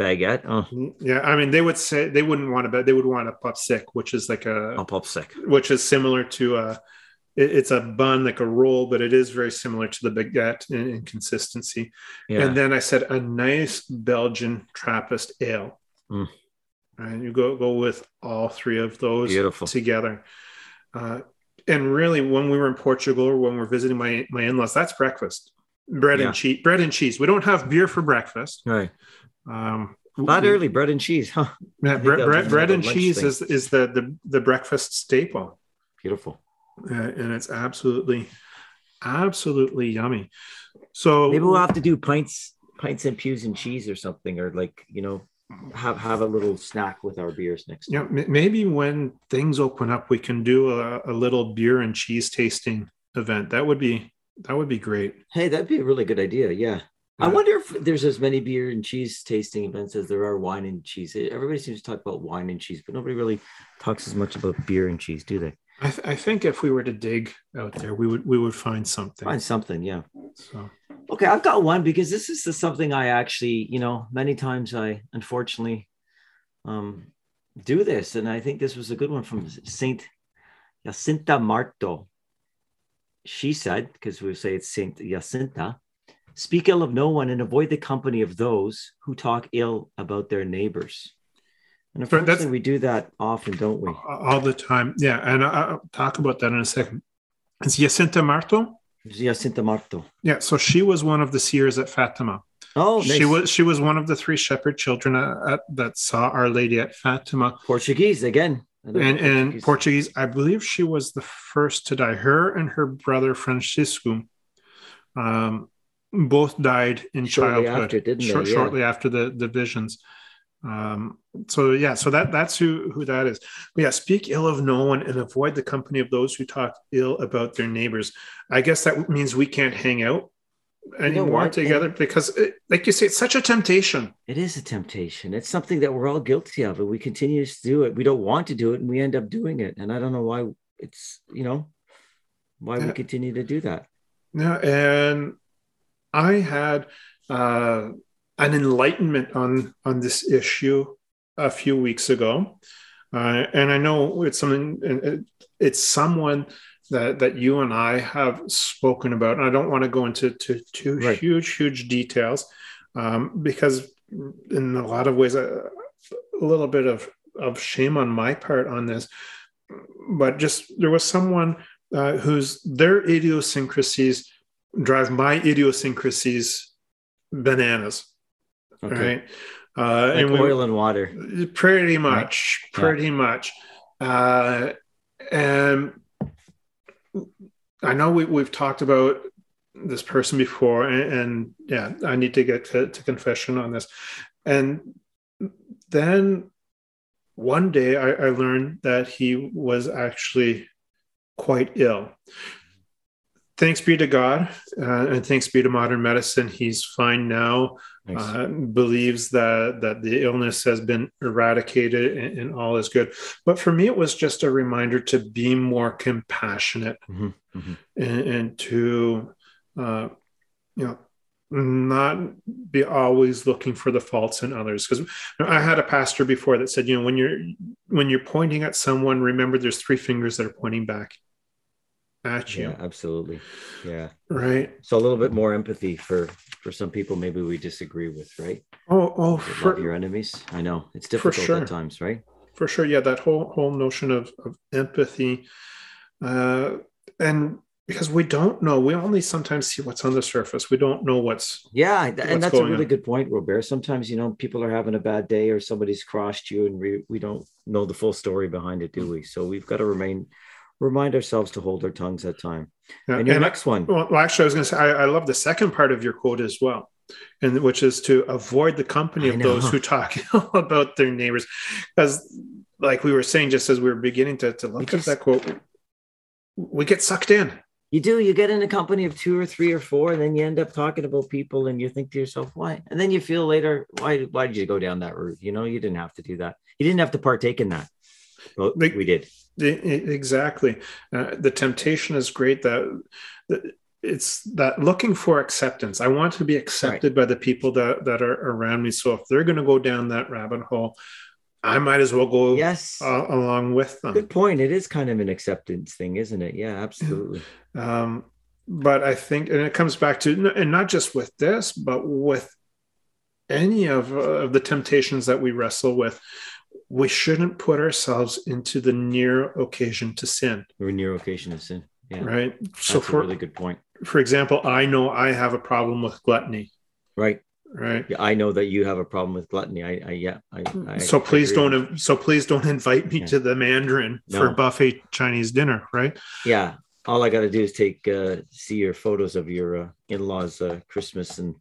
baguette. Oh, Yeah, I mean, they would say they wouldn't want a bed. They would want a papo-seco, which is like a I'll pop sick. which is similar to a. it- It's a bun like a roll, but it is very similar to the baguette in, in consistency. Yeah. And then I said a nice Belgian Trappist ale. Mm. And you go go with all three of those Beautiful. together. Uh, and really, when we were in Portugal or when we're visiting my my in laws, that's breakfast. Bread Yeah. and cheese. Bread and cheese. We don't have beer for breakfast. Right. Um, Not early bread and cheese, huh? Yeah, think bread, bread, one bread of and cheese things. is is the the, the breakfast staple, Beautiful. Uh, and it's absolutely, absolutely yummy. So Maybe we'll have to do pints, pints and pews and cheese or something, or like you know, have have a little snack with our beers next. yeah, m- maybe when things open up, we can do a, a little beer and cheese tasting event. That would be that would be great. Hey, that'd be a really good idea. Yeah. I wonder if there's as many beer and cheese tasting events as there are wine and cheese. Everybody seems to talk about wine and cheese, but nobody really talks as much about beer and cheese, do they? I, th- I think if we were to dig out there, we would we would find something. Find something, yeah. So Okay, I've got one because this is the something I actually, you know, many times I unfortunately um, do this, and I think this was a good one from Saint Jacinta Marto. She said, because we say it's Saint Jacinta, Speak ill of no one and avoid the company of those who talk ill about their neighbors. And unfortunately, we do that often, don't we? all the time. Yeah, and I'll talk about that in a second. It's Jacinta Marto. Jacinta Marto. Yeah, so she was one of the seers at Fatima. Oh, nice. She was she was one of the three shepherd children at, at, that saw Our Lady at Fatima, Portuguese again. And and Portuguese. I believe she was the first to die. Her and her brother Francisco, um, both died in Shortly childhood. after? Short- Yeah. Shortly after the the visions. Um, so yeah, so that that's who who that is. But yeah, speak ill of no one and avoid the company of those who talk ill about their neighbors. I guess that means we can't hang out anymore together because, it, like you say, it's such a temptation. It is a temptation. It's something that we're all guilty of, and we continue to do it. We don't want to do it, and we end up doing it. And I don't know why it's you know why we continue to do that. Yeah, and I had uh, an enlightenment on on this issue a few weeks ago, uh, and I know it's something. it- It's someone that that you and I have spoken about, and I don't want to go into to too Right. huge huge details um, because in a lot of ways, a, a little bit of of shame on my part on this, but just there was someone uh, whose their idiosyncrasies drive my idiosyncrasies bananas Okay. right uh Like and we- oil and water. pretty much Yeah. pretty much uh and i know we, we've talked about this person before and, and yeah i need to get to, to confession on this and then one day I, I learned that he was actually quite ill thanks be to god uh, and thanks be to modern medicine he's fine now. Uh, believes that that the illness has been eradicated and, and all is good. But for me, it was just a reminder to be more compassionate Mhm, mhm. and, and to uh, you know not be always looking for the faults in others because i had a pastor before that said you know when you're when you're pointing at someone remember there's three fingers that are pointing back at you Yeah, absolutely. Yeah. right So a little bit more empathy for for some people maybe we disagree with, right? oh oh for, your enemies. I know it's difficult sure. at times, right? for sure yeah that whole whole notion of, of empathy uh and because we don't know we only sometimes see what's on the surface we don't know what's Yeah, What's and that's a really on? good point, Robert. Sometimes you know people are having a bad day or somebody's crossed you, and we we don't know the full story behind it, do we? So we've got to remain remind ourselves to hold our tongues at time. Yeah, And your and I- next one, well, actually i was going to say I, I love the second part of your quote as well and which is to avoid the company of those who talk (laughs) about their neighbors because like we were saying just as we were beginning to, to look at that quote we get sucked in you do you get in a company of two or three or four, and then you end up talking about people, and you think to yourself, why? And then you feel later, why? Why did you go down that route? You know, you didn't have to do that. You didn't have to partake in that. But Like- we did. E- e- Exactly. Uh, the temptation is great that, that it's that looking for acceptance. I want to be accepted by the people that, that are around me. So if they're going to go down that rabbit hole, I might as well go Yes. uh, along with them. Good point. It is kind of an acceptance thing, isn't it? Yeah, absolutely. (clears throat) Um, but I think, and it comes back to, and not just with this, but with any of, uh, of the temptations that we wrestle with, we shouldn't put ourselves into the near occasion to sin, We're near occasion of sin. Yeah. right? That's So a really good point. for example, I know I have a problem with gluttony, Right. right? Yeah, I know that you have a problem with gluttony. I, I yeah. I, I so please agree. don't so please don't (laughs) invite me Yeah. to the Mandarin for No. buffet Chinese dinner, right? Yeah. All I got to do is take uh, see your photos of your uh, in-laws' uh, Christmas and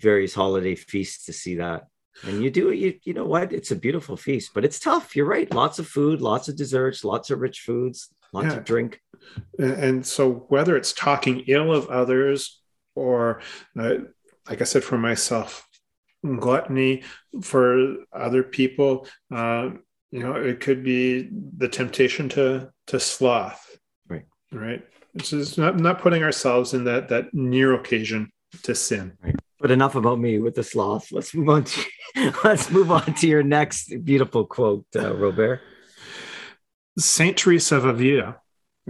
various holiday feasts to see that. And you do it. You you know what? It's a beautiful feast, but it's tough. You're right. Lots of food, lots of desserts, lots of rich foods, lots Yeah. of drink. And, so whether it's talking ill of others or uh, like I said for myself, gluttony for other people, uh, you know, it could be the temptation to to sloth, Right. Right. It's just not not putting ourselves in that that near occasion to sin. But enough about me with the sloth. Let's move on to (laughs) let's move on to your next beautiful quote, uh, Robert. Saint Teresa of Avila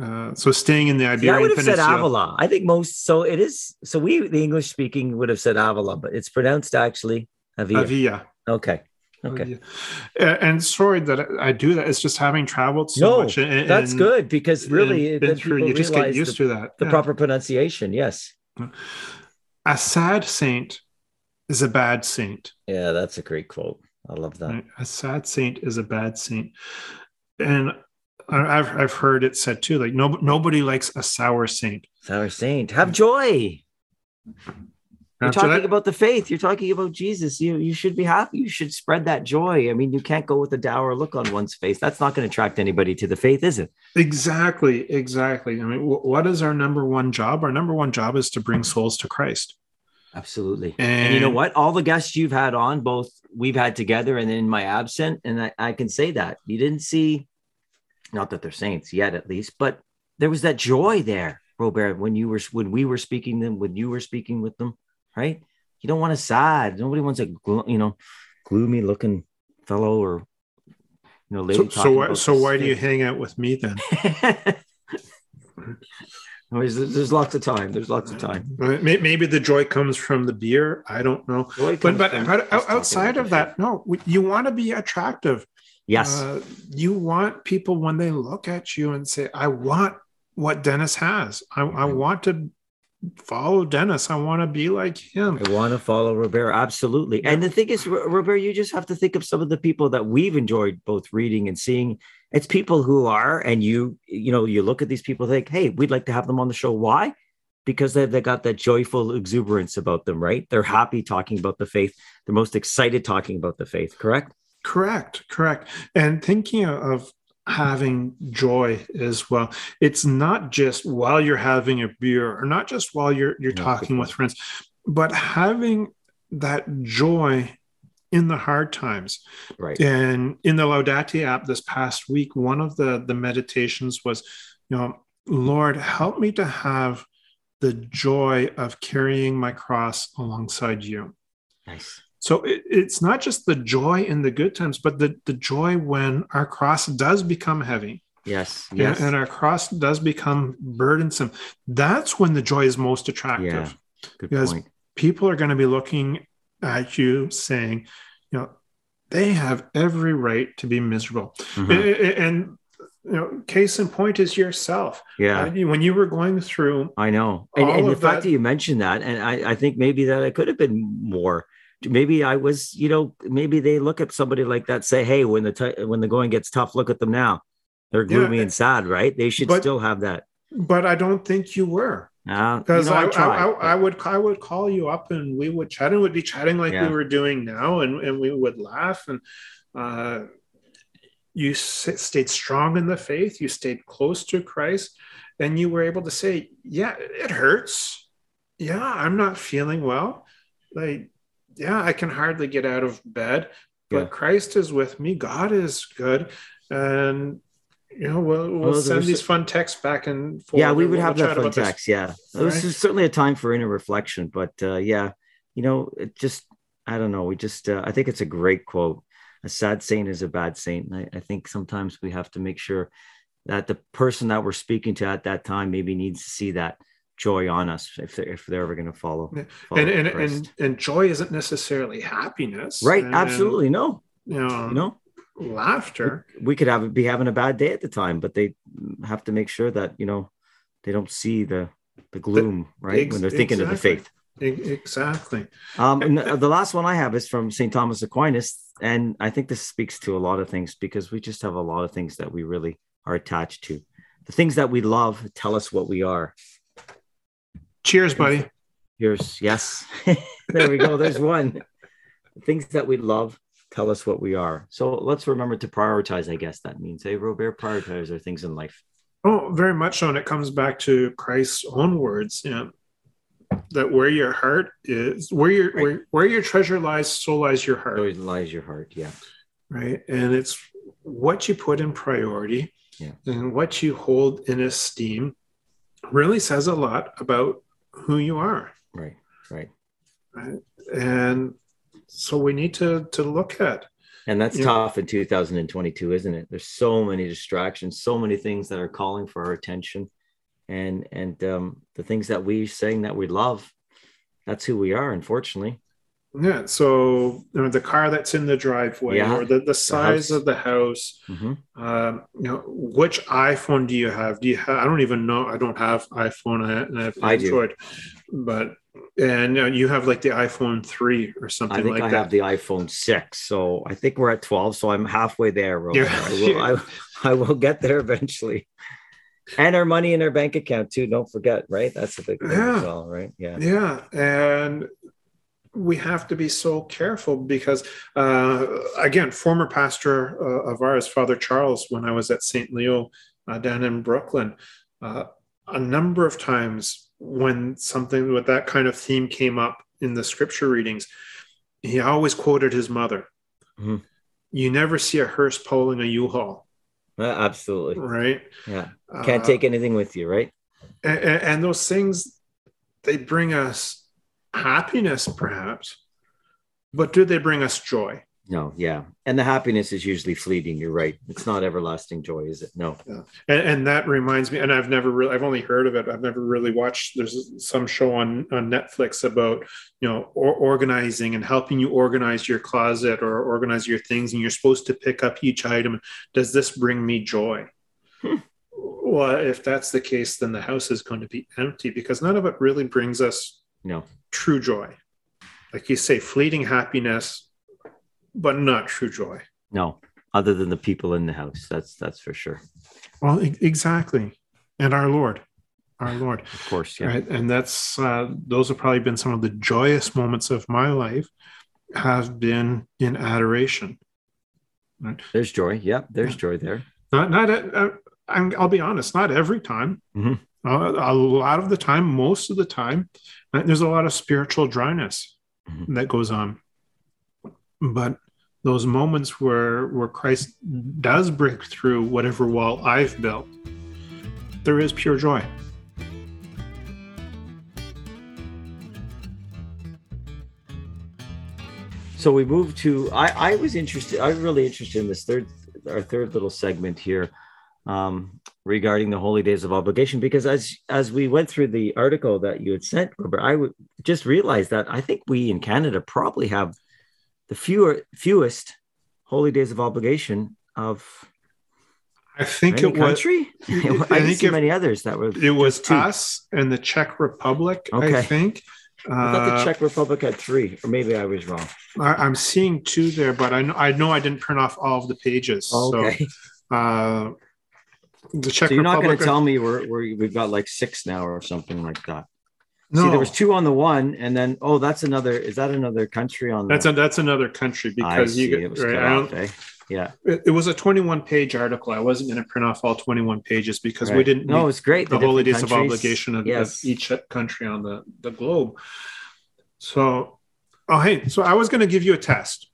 Uh, so staying in the Iberian See, I would have said Avila. I think most. So it is. So we, the English speaking, would have said Avila, but it's pronounced actually Avila. Avia. Okay. Okay. And sorry that I do that. It's just having traveled so No, much. and- That's good because really, and been through, you just get used the, to that. the Yeah. proper pronunciation. Yes. A sad saint is a bad saint. Yeah, that's a great quote. I love that. Right? A sad saint is a bad saint. And I've I've heard it said too, like no, nobody likes a sour saint. Sour Saint, have joy. You're After talking that- about the faith. You're talking about Jesus. You you should be happy. You should spread that joy. I mean, you can't go with a dour look on one's face. That's not going to attract anybody to the faith, is it? exactly, exactly. I mean, wh- what is our number one job? Our number one job is to bring souls to Christ. Absolutely. And, And you know what? All the guests you've had on, both we've had together and in my absent, and I, I can say that you didn't see, not that they're saints yet, at least, but there was that joy there, Robert, when you were when we were speaking them, when you were speaking with them, right? You don't want a sad. Nobody wants a you know gloomy looking fellow or you know lady. So, so why so why do you hang out with me then? (laughs) there's, there's lots of time. There's lots of time. Uh, Maybe the joy comes from the beer. I don't know. But but, but us out- talking outside of that, no, you want to be attractive. yes, Uh, you want people when they look at you and say, "I want what Dennis has. I, I Mhm. want to follow Dennis. I want to be like him." I want to follow Robert. Absolutely. And the thing is, Ro- Robert, you just have to think of some of the people that we've enjoyed both reading and seeing. It's people who are, and you, you know, you look at these people, think, hey, we'd like to have them on the show. Why? Because they they got that joyful exuberance about them, right? They're happy talking about the faith. They're most excited talking about the faith. Correct? Correct, correct. And thinking of having joy as well. It's not just while you're having a beer or not just while you're you're No, talking with friends, but having that joy in the hard times. Right. And in the Laudate app this past week, one of the the meditations was, you know, Lord, help me to have the joy of carrying my cross alongside you. Nice. So it, it's not just the joy in the good times, but the, the joy when our cross does become heavy Yes. and- Yes. and, our cross does become burdensome. That's when the joy is most attractive. Yeah. Good because- point. People are going to be looking at you saying, you know, they have every right to be miserable. Mhm. And, and, you know, case in point is yourself. Yeah. Uh, When you were going through, I know. And, and the fact that- that you mentioned that, and I, I think maybe that I could have been more. Maybe I was, you know, maybe they look at somebody like that, say, hey, when the t- when the going gets tough, look at them now. They're Yeah, gloomy and sad, right? They should but- still have that. but I don't think you were. Uh, because you know, I, I, tried, I, I would I would call you up and we would chat and would be chatting like Yeah. we were doing now and, and we would laugh and uh, you stayed strong in the faith you stayed close to Christ and you were able to say yeah it hurts yeah I'm not feeling well like yeah I can hardly get out of bed but Yeah. Christ is with me God is good and you know we'll, we'll Well, send these fun texts back and forth yeah, we would we'll have that fun about this. text. Yeah, this Right. is certainly a time for inner reflection. But uh, yeah, you know, it just I don't know. We just uh, I think it's a great quote. A sad saint is a bad saint. And I, I think sometimes we have to make sure that the person that we're speaking to at that time maybe needs to see that joy on us if they're if they're ever going to follow. Follow and and, and and joy isn't necessarily happiness right, and, absolutely no. you know, You know, laughter we could have be having a bad day at the time, but they have to make sure that you know they don't see the the gloom right ex- when they're thinking of the faith. Exactly Um, and the the last one I have is from St. Thomas Aquinas, and I think this speaks to a lot of things because we just have a lot of things that we really are attached to. The things that we love tell us what we are. Cheers buddy Here's yes, (laughs) there we go. There's (laughs) one. The things that we love tell us what we are. So let's remember to prioritize. I guess that means, hey, Robert, prioritize our things in life. oh very much so and it comes back to christ's own words you know that where your heart is where your Right. where, where your treasure lies so lies your heart Always lies your heart. Yeah, right and it's what you put in priority Yeah. and what you hold in esteem really says a lot about who you are right, right. right? and so we need to to look at And that's tough in 2022, isn't it? There's so many distractions, so many things that are calling for our attention, and and um, the things that we saying that we love. That's who we are, unfortunately. Yeah. So you know, the car that's in the driveway Yeah. or the, the size house. of the house. Mhm. Um, you know, which iPhone do you have? Do you have? I don't even know. I don't have iPhone. I have- I have I do. Android. But and uh, you have like the iPhone three or something I think like I that. have the iPhone six, so I think we're at 12. So I'm halfway there. Yeah. I, will, (laughs) I, I will get there eventually. And our money in our bank account too. Don't forget, right? That's a big thing Yeah. as well, right? Yeah. Yeah, and we have to be so careful because, uh, again, former pastor uh, of ours, Father Charles, when I was at St. Leo uh, down in Brooklyn, uh, a number of times when something with that kind of theme came up in the scripture readings, he always quoted his mother. Mhm. You never see a hearse pulling a U-Haul, Uh, absolutely. right? Yeah. Can't Uh, take anything with you, right? and, and those things they bring us happiness perhaps but do they bring us joy No, yeah. And the happiness is usually fleeting. You're right. It's not everlasting joy, is it? No. and, and that reminds me and i've never really i've only heard of it i've never really watched there's some show on on netflix about you know or, organizing and helping you organize your closet or organize your things and you're supposed to pick up each item does this bring me joy Hmm. well if that's the case then the house is going to be empty because none of it really brings us No. true joy. Like you say, fleeting happiness, but not true joy. No. Other than the people in the house. That's that's for sure. Well, e- exactly. And our Lord, our Lord. Of course. Yeah. Right. And that's, uh, those have probably been some of the joyous moments of my life have been in adoration. There's joy. Yep. There's joy there. Not, not, uh, I'm, I'll be honest, not every time. Mhm. Uh, a lot of the time, most of the time, uh, there's a lot of spiritual dryness Mhm. that goes on. But those moments where where Christ does break through whatever wall I've built, there is pure joy. So we move to I, I was interested, I was really interested in this third our third little segment here um, regarding the holy days of obligation because as as we went through the article that you had sent, Robert, I would just realized that I think we in Canada probably have the fewer fewest holy days of obligation of I think it was country. (laughs) I (laughs) I, think if- many others that were. it was two. us and the Czech Republic. I Okay. think. I thought the Uh, Czech Republic had three, or maybe I was wrong. I, I'm seeing two there, but I know I know I didn't print off all of the pages. okay, So uh, the Czech so you're not going to tell me we're, we're we've got like six now or something like that. no, See, there was two on the one, and then oh, that's another. Is that another country on? that's the, a, that's another country because see, you it get was right. off, eh? Yeah, it, it was a 21 page article. I wasn't going to print off all 21 pages because we didn't No, it's great. the holy different days of obligation of, Yes. of each country on the, the globe. So, oh hey, so I was going to give you a test,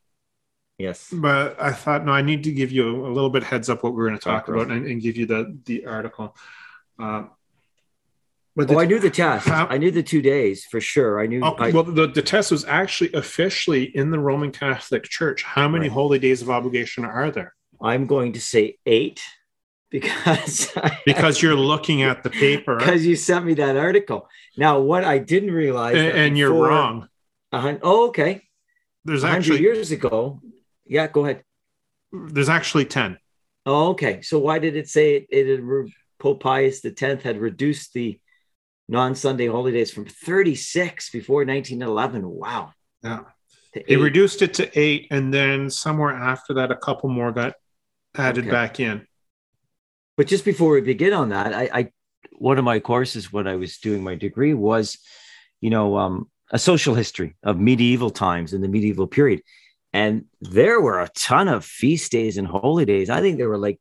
Yes. but I thought no, I need to give you a little bit heads up what we're going to talk about and, and give you the the article. Uh, but Oh, I knew the test. How- I knew the two days for sure. I knew. oh, I, well, the, the test was actually officially in the Roman Catholic Church. How many Right. holy days of obligation are there? I'm going to say eight (laughs) because (laughs) Because you're looking at the paper because you sent me that article. Now, what I didn't realize, and, and you're wrong. oh, okay. There's actually years ago. Yeah, go ahead. there's actually 10. Oh, okay. So why did it say it, it had Pope Pius X had reduced the non-Sunday holidays from 36 before 1911? Wow. Yeah. They reduced it to eight, and then somewhere after that, a couple more got added Okay. back in. but just before we begin on that, I, I one of my courses when I was doing my degree was, you know, um, a social history of medieval times in the medieval period, and there were a ton of feast days and holy days. I think there were like,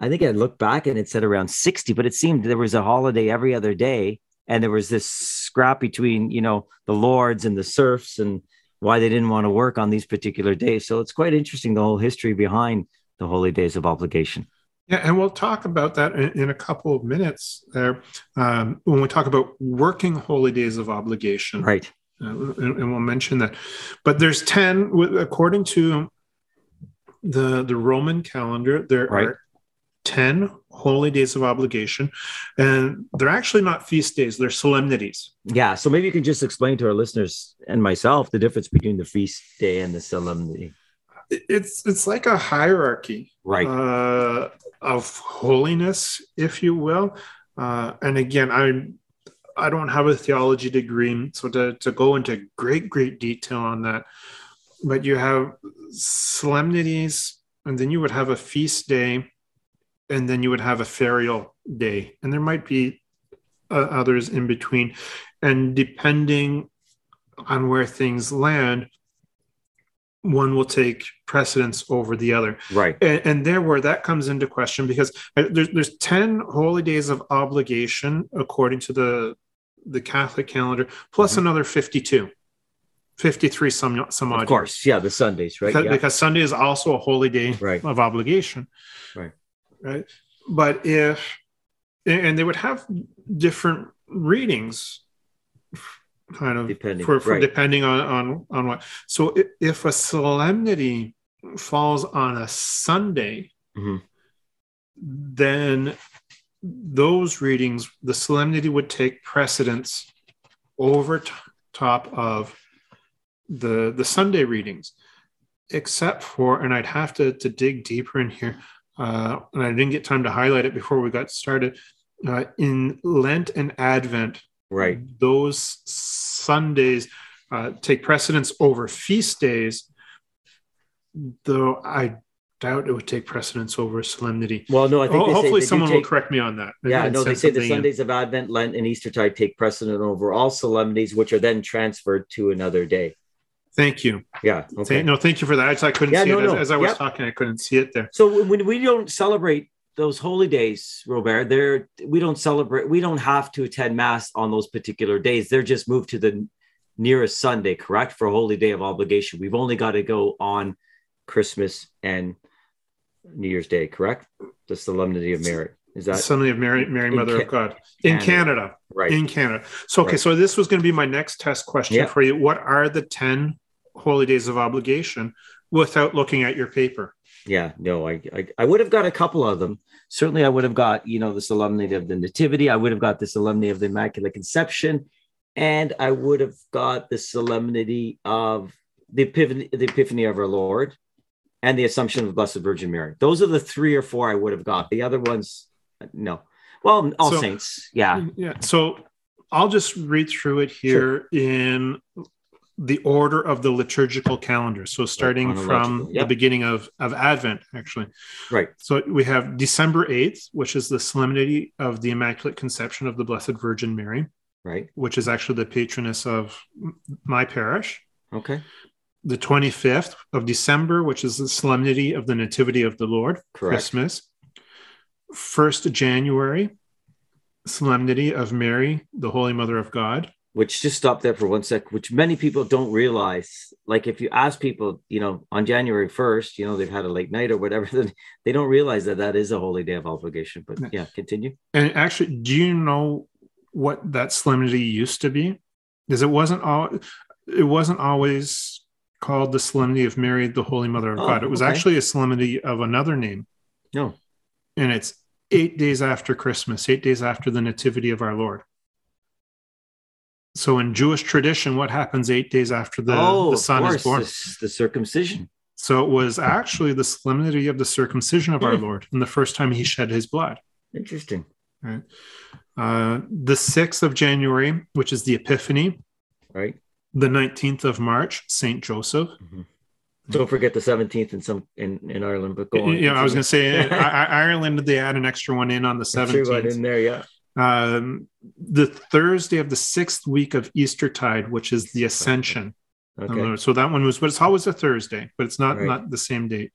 I think I looked back and it said around sixty, but it seemed there was a holiday every other day, and there was this scrap between you know the lords and the serfs and why they didn't want to work on these particular days. So it's quite interesting the whole history behind the holy days of obligation. Yeah, and we'll talk about that in, in a couple of minutes there um, when we talk about working holy days of obligation. Right. Uh, and, and we'll mention that. But there's 10, according to the the Roman calendar, there Right. are ten holy days of obligation, and they're actually not feast days; they're solemnities. Yeah. So maybe you can just explain to our listeners and myself the difference between the feast day and the solemnity. It's it's like a hierarchy. Right. uh, of holiness, if you will. Uh, and again, I I don't have a theology degree, so to, to go into great great detail on that. But you have solemnities, and then you would have a feast day, and then you would have a ferial day, and there might be uh, others in between, and depending on where things land, one will take precedence over the other right. and, and there where that comes into question because there's there's 10 holy days of obligation according to the the catholic calendar plus Mhm. another 52 53 some some odd Of course. Yeah. The Sundays, right? because, Yeah. because sunday is also a holy day Right. of obligation Right. right but if and they would have different readings kind of Depending. for, for right. depending on, on on what so i- if a solemnity falls on a sunday Mhm. then those readings the solemnity would take precedence over t- top of the the sunday readings except for and i'd have to to dig deeper in here uh, and i didn't get time to highlight it before we got started uh, in lent and advent Right. those Sundays uh, take precedence over feast days, though I doubt it would take precedence over solemnity. Well, no, I think Ho- they hopefully, they someone take, will correct me on that. Yeah, no, they say the something in. Sundays of Advent, Lent, and Easter Eastertide take precedent over all solemnities, which are then transferred to another day. Thank you. Yeah. Okay. Thank, no, thank you for that. I, just- I couldn't Yeah, see no, it as, no. as I was Yep. talking. I couldn't see it there. So when we don't celebrate those holy days, Robert, there we don't celebrate. We don't have to attend mass on those particular days. They're just moved to the nearest Sunday, correct? For a holy day of obligation, we've only got to go on Christmas and New Year's Day, correct? The Solemnity of Mary. Is that Sunday of Mary, Mary Mother Ca- of God in Canada. Canada. right? In Canada. So, okay, Right. so this was going to be my next test question Yeah. for you. What are the 10 holy days of obligation without looking at your paper? Yeah, no, I, I I would have got a couple of them. Certainly, I would have got you know the solemnity of the nativity. I would have got the solemnity of the Immaculate Conception, and I would have got the solemnity of the epiphany, the epiphany of our Lord, and the Assumption of the Blessed Virgin Mary. Those are the three or four I would have got. The other ones, no. Well, all So- saints, yeah, Yeah. So I'll just read through it here in the order of the liturgical calendar. So starting from chronological, the beginning of, of Advent, actually. right, So we have December 8th, which is the solemnity of the Immaculate Conception of the Blessed Virgin Mary, right, which is actually the patroness of my parish. okay, The 25th of December, which is the solemnity of the Nativity of the Lord, correct, Christmas. 1st January, solemnity of Mary, the Holy Mother of God. Which just stop there for one sec, which many people don't realize. Like if you ask people, you know, on January 1st, you know, they've had a late night or whatever, (laughs) then they don't realize that that is a holy day of obligation. But yeah, continue. And actually, do you know what that solemnity used to be? Because it wasn't all it wasn't always called the solemnity of Mary, the Holy Mother of Oh, God. It was okay. actually a solemnity of another name. No. And it's eight days after Christmas, eight days after the Nativity of our Lord. So in Jewish tradition, what happens eight days after the, oh, the son course, is born? this- the circumcision. So it was actually the solemnity of the circumcision of our Hmm. Lord and the first time he shed his blood. Interesting. Uh, the 6th of January, which is the Epiphany, Right. the 19th of March, St. Joseph. Don't forget the 17th in some in, in Ireland, but go on. Yeah, I was going to say continue. (laughs) I, I- Ireland, they add an extra one in on the I'm 17th. in there, yeah. Um, the Thursday of the sixth week of Eastertide, which is the Ascension. Okay. So that one was, but it's always a Thursday, but it's not Right. not the same date.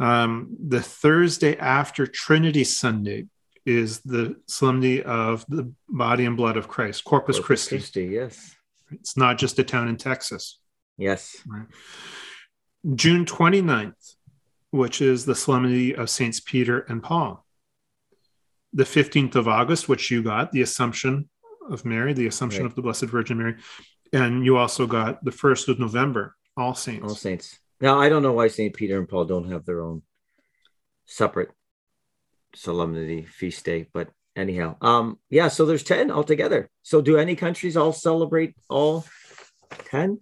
Um, the Thursday after Trinity Sunday is the solemnity of the body and blood of Christ, Corpus, Corpus Christi. Christi, yes. It's not just a town in Texas. Yes. June 29th, which is the solemnity of Saints Peter and Paul. The 15th of August, which you got, the Assumption of Mary, the Assumption Right. of the Blessed Virgin Mary. And you also got the 1st of November, All Saints. All saints. Now I don't know why St. Peter and Paul don't have their own separate solemnity feast day, but anyhow, um, yeah. So there's ten altogether. So do any countries all celebrate all ten?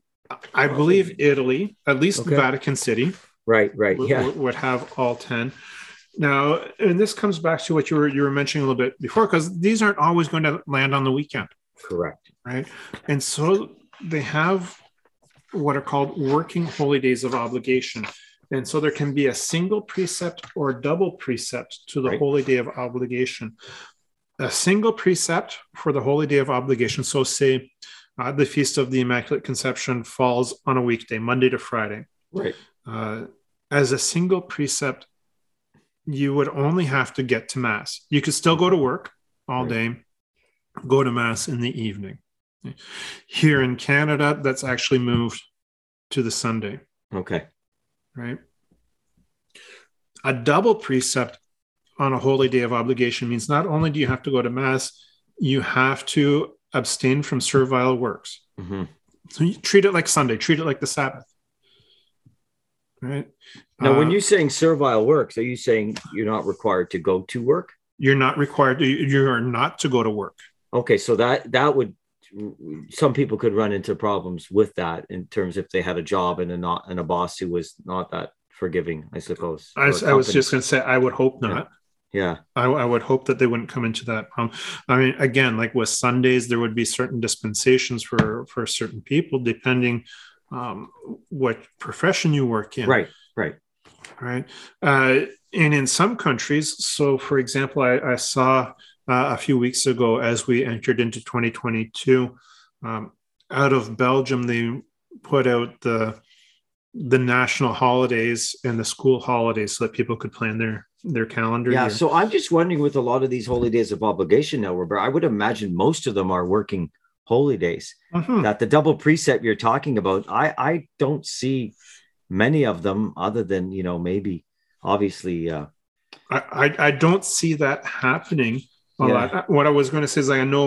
I believe Italy, at least Okay. Vatican City, Right, right, would, yeah, would have all 10 now and this comes back to what you were you were mentioning a little bit before because these aren't always going to land on the weekend correct. right and so they have what are called working holy days of obligation and so there can be a single precept or double precept to the Right. holy day of obligation a single precept for the holy day of obligation so say uh, the feast of the immaculate conception falls on a weekday monday to friday Right. uh, as a single precept, you would only have to get to mass. You could still go to work all day, go to mass in the evening. Here in Canada, that's actually moved to the Sunday, Okay. right? A double precept on a holy day of obligation means not only do you have to go to mass, you have to abstain from servile works. hmm So you treat it like Sunday, treat it like the Sabbath. Right. Now, when Uh, you're saying servile works, are you saying you're not required to go to work? you're not required to, you're not to go to work. Okay, so that that would some people could run into problems with that in terms if they had a job and a not and a boss who was not that forgiving, I suppose. I, was- I was just going to say, I would hope Yeah. not. yeah, I, I would hope that they wouldn't come into that problem. I mean, again, like with Sundays, there would be certain dispensations for for certain people, depending um, what profession you work in. right, right. right? Uh, and in some countries, so for example, I, I saw uh, a few weeks ago as we entered into 2022, um, out of Belgium, they put out the the national holidays and the school holidays so that people could plan their their calendar. Yeah, year. so I'm just wondering with a lot of these holy days of obligation now, Robert, I would imagine most of them are working holy days. Mhm. That the double precept you're talking about, I I don't see many of them other than you know maybe obviously uh, I, I I don't see that happening. a Yeah. lot. What I was going to say is, I know,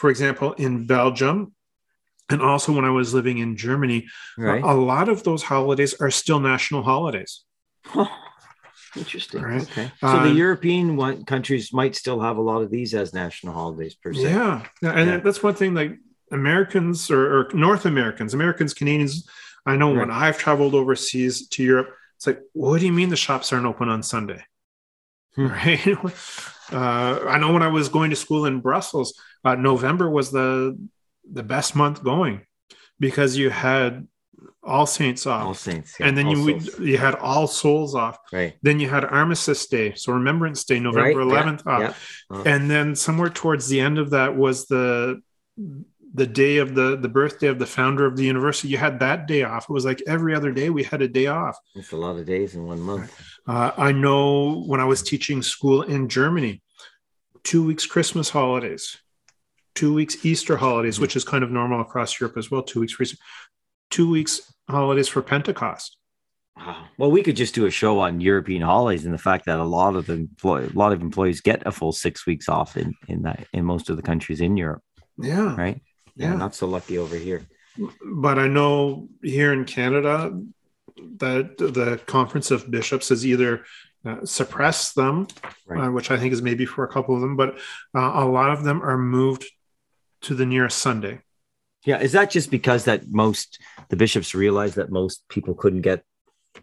for example, in Belgium, and also when I was living in Germany, right. a lot of those holidays are still national holidays. Interesting. Right. Okay. So the Um, European one, countries might still have a lot of these as national holidays per se. Yeah, Yeah, and Yeah. that's one thing. Like Americans or, or North Americans, Americans, Canadians. I know when I've traveled overseas to Europe, it's like, what do you mean the shops aren't open on Sunday? Hmm. (laughs) Right. uh, I know when I was going to school in Brussels, uh, November was the the best month going because you had All Saints off, All Saints. yeah, and then All you Souls. you had All Souls off. right. Then you had Armistice Day, so Remembrance Day, November Right, yeah, 11th off yeah. Uh, and then somewhere towards the end of that was the the day of the the birthday of the founder of the university you had that day off it was like every other day we had a day off it's a lot of days in one month. uh, i know when i was teaching school in germany two weeks christmas holidays two weeks easter holidays which is kind of normal across europe as well two weeks for Easter, two weeks holidays for pentecost Wow. Well, we could just do a show on European holidays and the fact that a lot of the employ- a lot of employees get a full six weeks off in in that in most of the countries in Europe, yeah right? Yeah, Yeah. not so lucky over here. but I know here in Canada that the Conference of Bishops has either uh, suppressed them, Right. uh, which I think is maybe for a couple of them, but uh, a lot of them are moved to the nearest Sunday. Yeah, is that just because that most the bishops realized that most people couldn't get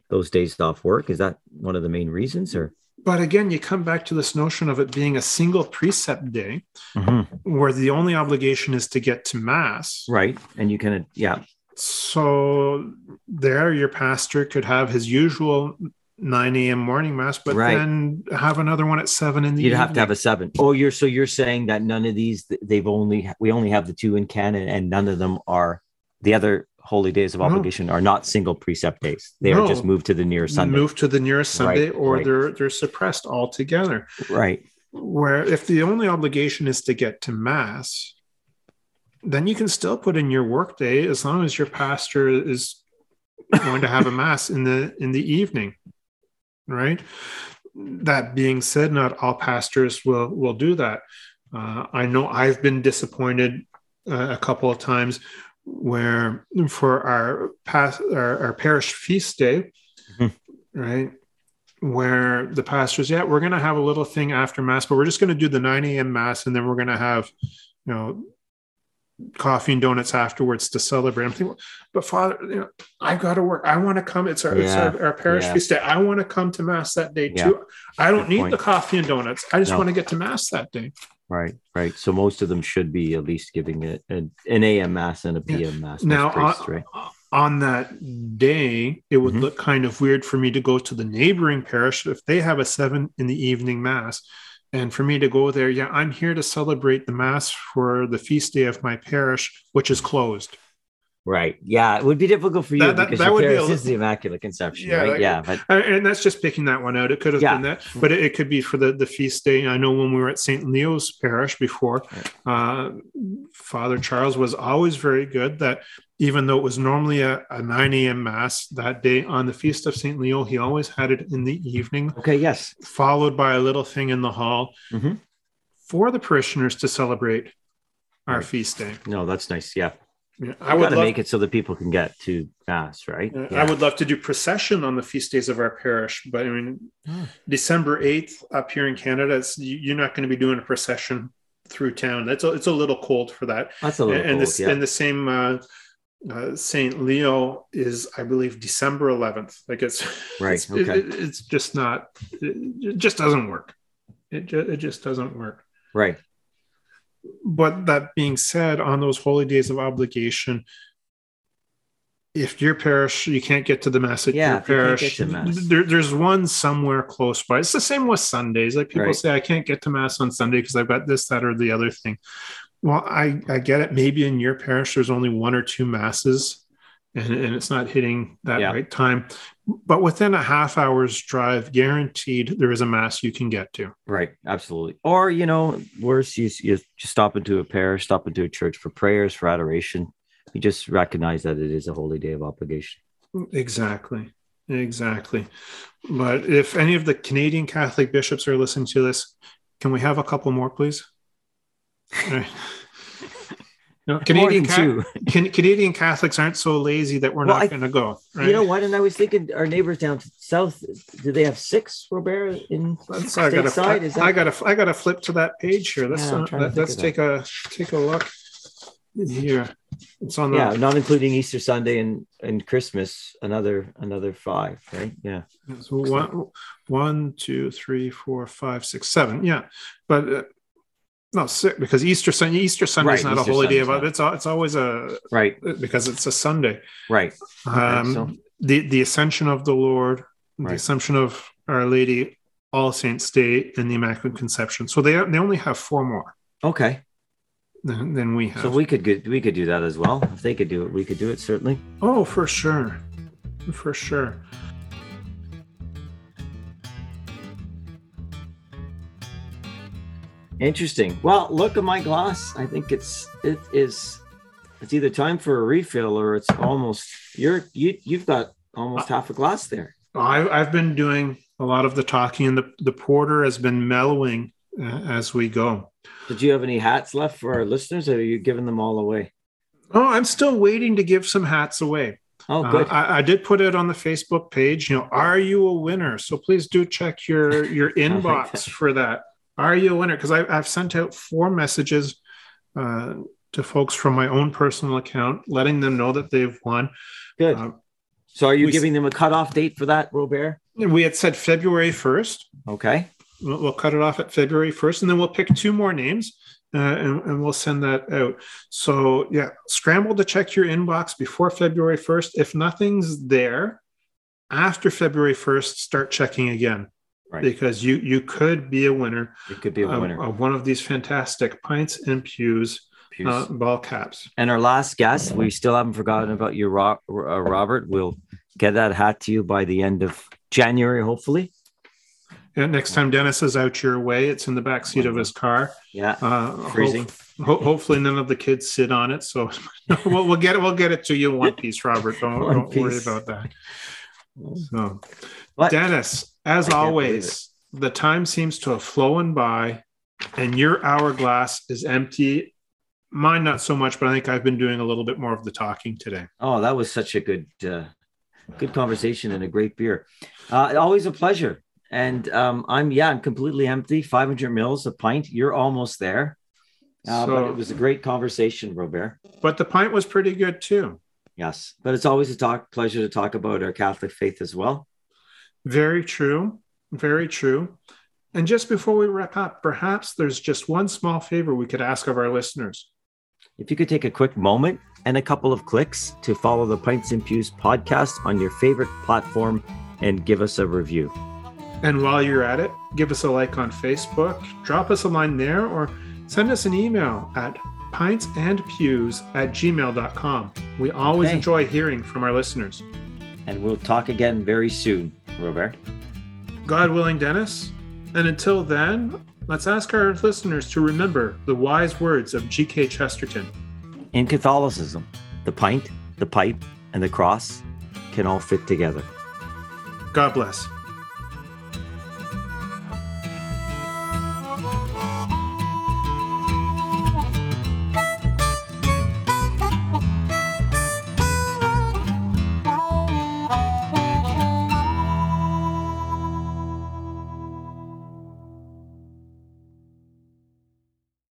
those days off work? Is that one of the main reasons, or But again, you come back to this notion of it being a single precept day Mhm. where the only obligation is to get to Mass. right? And you can, yeah, So there, your pastor could have his usual 9 a.m. morning Mass, but Right. then have another one at 7 in the evening. you'd have to have a seven. Oh, you're so you're saying that none of these they've only we only have the two in Canada, and none of them are the other holy days of No. obligation are not single precept days. They are just moved to the nearest Sunday. move to the nearest Sunday, Right, or right. they're they're suppressed altogether. Right. Where if the only obligation is to get to mass, then you can still put in your workday as long as your pastor is going to have a mass in the in the evening, right? That being said, not all pastors will will do that. Uh, I know I've been disappointed uh, a couple of times where for our past our, our parish feast day, Mhm. right? Where the pastors, yeah, we're gonna have a little thing after mass, but we're just gonna do the 9 a.m. mass and then we're gonna have, you know, coffee and donuts afterwards to celebrate. I'm thinking, but Father, you know, I've got to work. I want to come. It's our, it's our, our parish Yeah. feast day. I want to come to mass that day Yeah. too. I don't Good need point. the coffee and donuts. I just No. want to get to mass that day. Right, right. So most of them should be at least giving it an, an AM mass and a. PM mass. Now, right? on that day, it would Mhm. look kind of weird for me to go to the neighboring parish if they have a seven in the evening mass. And for me to go there, yeah, I'm here to celebrate the mass for the feast day of my parish, which is closed. Right. Yeah, it would be difficult for you That- that- because that your would be a is the Immaculate Conception, Yeah, right? yeah, but And that's just picking that one out. It could have Yeah. been that, but it, it could be for the, the feast day. I know when we were at St. Leo's parish before, uh, Father Charles was always very good that even though it was normally a, a 9 a.m. mass that day on the feast of St. Leo, he always had it in the evening, okay, yes. followed by a little thing in the hall Mhm. for the parishioners to celebrate our Right. feast day. No, that's nice. Yeah. Yeah, I I would to love make it so that people can get to mass, right? Uh, Yeah. I would love to do procession on the feast days of our parish, but I mean, Oh. December eighth up here in Canada, it's, you- you're not going to be doing a procession through town. That's a, it's a little cold for that. That's a little and, and cold, this yeah. and the same uh, uh, Saint Leo is, I believe, December eleventh. Like it's Right, It's, okay. it- it's just not. It, it just doesn't work. It ju- it just doesn't work. right. But that being said, on those holy days of obligation, if your parish you can't get to the mass at Yeah, your you parish, mass. There, there's one somewhere close by. It's the same with Sundays. Like people Right. say, I can't get to mass on Sunday because I've got this, that, or the other thing. Well, I I get it. Maybe in your parish there's only one or two masses, and, and it's not hitting that Yeah. right time. But within a half hour's drive, guaranteed there is a mass you can get to. Right, absolutely. Or you know, worse, you you just stop into a parish, stop into a church for prayers, for adoration. You just recognize that it is a holy day of obligation. Exactly. Exactly. But if any of the Canadian Catholic bishops are listening to this, can we have a couple more, please? (laughs) All right. No, Canadian, Ca- two. (laughs) Can, Canadian Catholics aren't so lazy that we're Well, not going to go. Right? You know what? And I was thinking, our neighbors down south, do they have six Robert in That's- I got stateside? to. Is I that got to. I got to flip to that page here. Let's Yeah, let, us take a take a look here. It's on the yeah, not including Easter Sunday and and Christmas, another another five, right? Yeah, So one, one, two, three, four, five, six, seven. Yeah, but uh, no six because Easter Sunday. Easter Sunday is Right, not Easter a holy day Sunday's of not. it's it's always a right, because it's a Sunday. right. Um, so- the the Ascension of the Lord, the Assumption of Our Lady, All Saints Day, and the Immaculate Conception. So they they only have four more Okay, than, than we have. so we could we could do that as well. If they could do it, we could do it certainly. oh, for sure, for sure. Interesting. Well, look at my glass. I think it's it is it's either time for a refill or it's almost you're you you've got almost half a glass there. I, I've been doing a lot of the talking, and the, the porter has been mellowing uh, as we go. Did you have any hats left for our listeners, or are you giving them all away? Oh, I'm still waiting to give some hats away. Oh, Uh, good. I, I did put it on the Facebook page. You know, are you a winner? So please do check your your (laughs) like inbox that. for that. Are you a winner? Because I've sent out four messages uh, to folks from my own personal account, letting them know that they've won. good. uh, so, are you we- giving them a cutoff date for that, Robert? We had said February first. Okay. We'll, we'll cut it off at February 1st, and then we'll pick two more names uh, and, and we'll send that out. So, yeah, scramble to check your inbox before February 1st. If nothing's there after February 1st, start checking again Right. because you you could be a winner, It could be a winner. of one of these fantastic pints and pews Pews. uh, ball caps. and our last guest, we still haven't forgotten about you, uh, Robert. We'll get that hat to you by the end of January, hopefully. And next time Dennis is out your way, it's in the back seat of his car. Yeah. Uh, Freezing. Ho- hopefully, none of the kids sit on it. So (laughs) we'll, we'll get it. We'll get it to you one piece, Robert. Don't, (laughs) don't worry about that. So, Dennis, as always, the time seems to have flown by, and your hourglass is empty Mine, not so much, but I think I've been doing a little bit more of the talking today. Oh, that was such a good, uh, good conversation and a great beer. Uh, always a pleasure. And um, I'm yeah, I'm completely empty. 500 mils a pint. You're almost there. Uh, So- but it was a great conversation, Robert. But the pint was pretty good too. Yes, but it's always a talk pleasure to talk about our Catholic faith as well. Very true. Very true. And just before we wrap up, perhaps there's just one small favor we could ask of our listeners. If you could take a quick moment and a couple of clicks to follow the Pints and Pews podcast on your favorite platform and give us a review. And while you're at it, give us a like on Facebook, drop us a line there, or send us an email at pintsandpews at gmail.com. We always Okay. enjoy hearing from our listeners. And we'll talk again very soon, Robert. God willing, Dennis. And until then, let's ask our listeners to remember the wise words of G.K. Chesterton. In Catholicism, the pint, the pipe, and the cross can all fit together. God bless.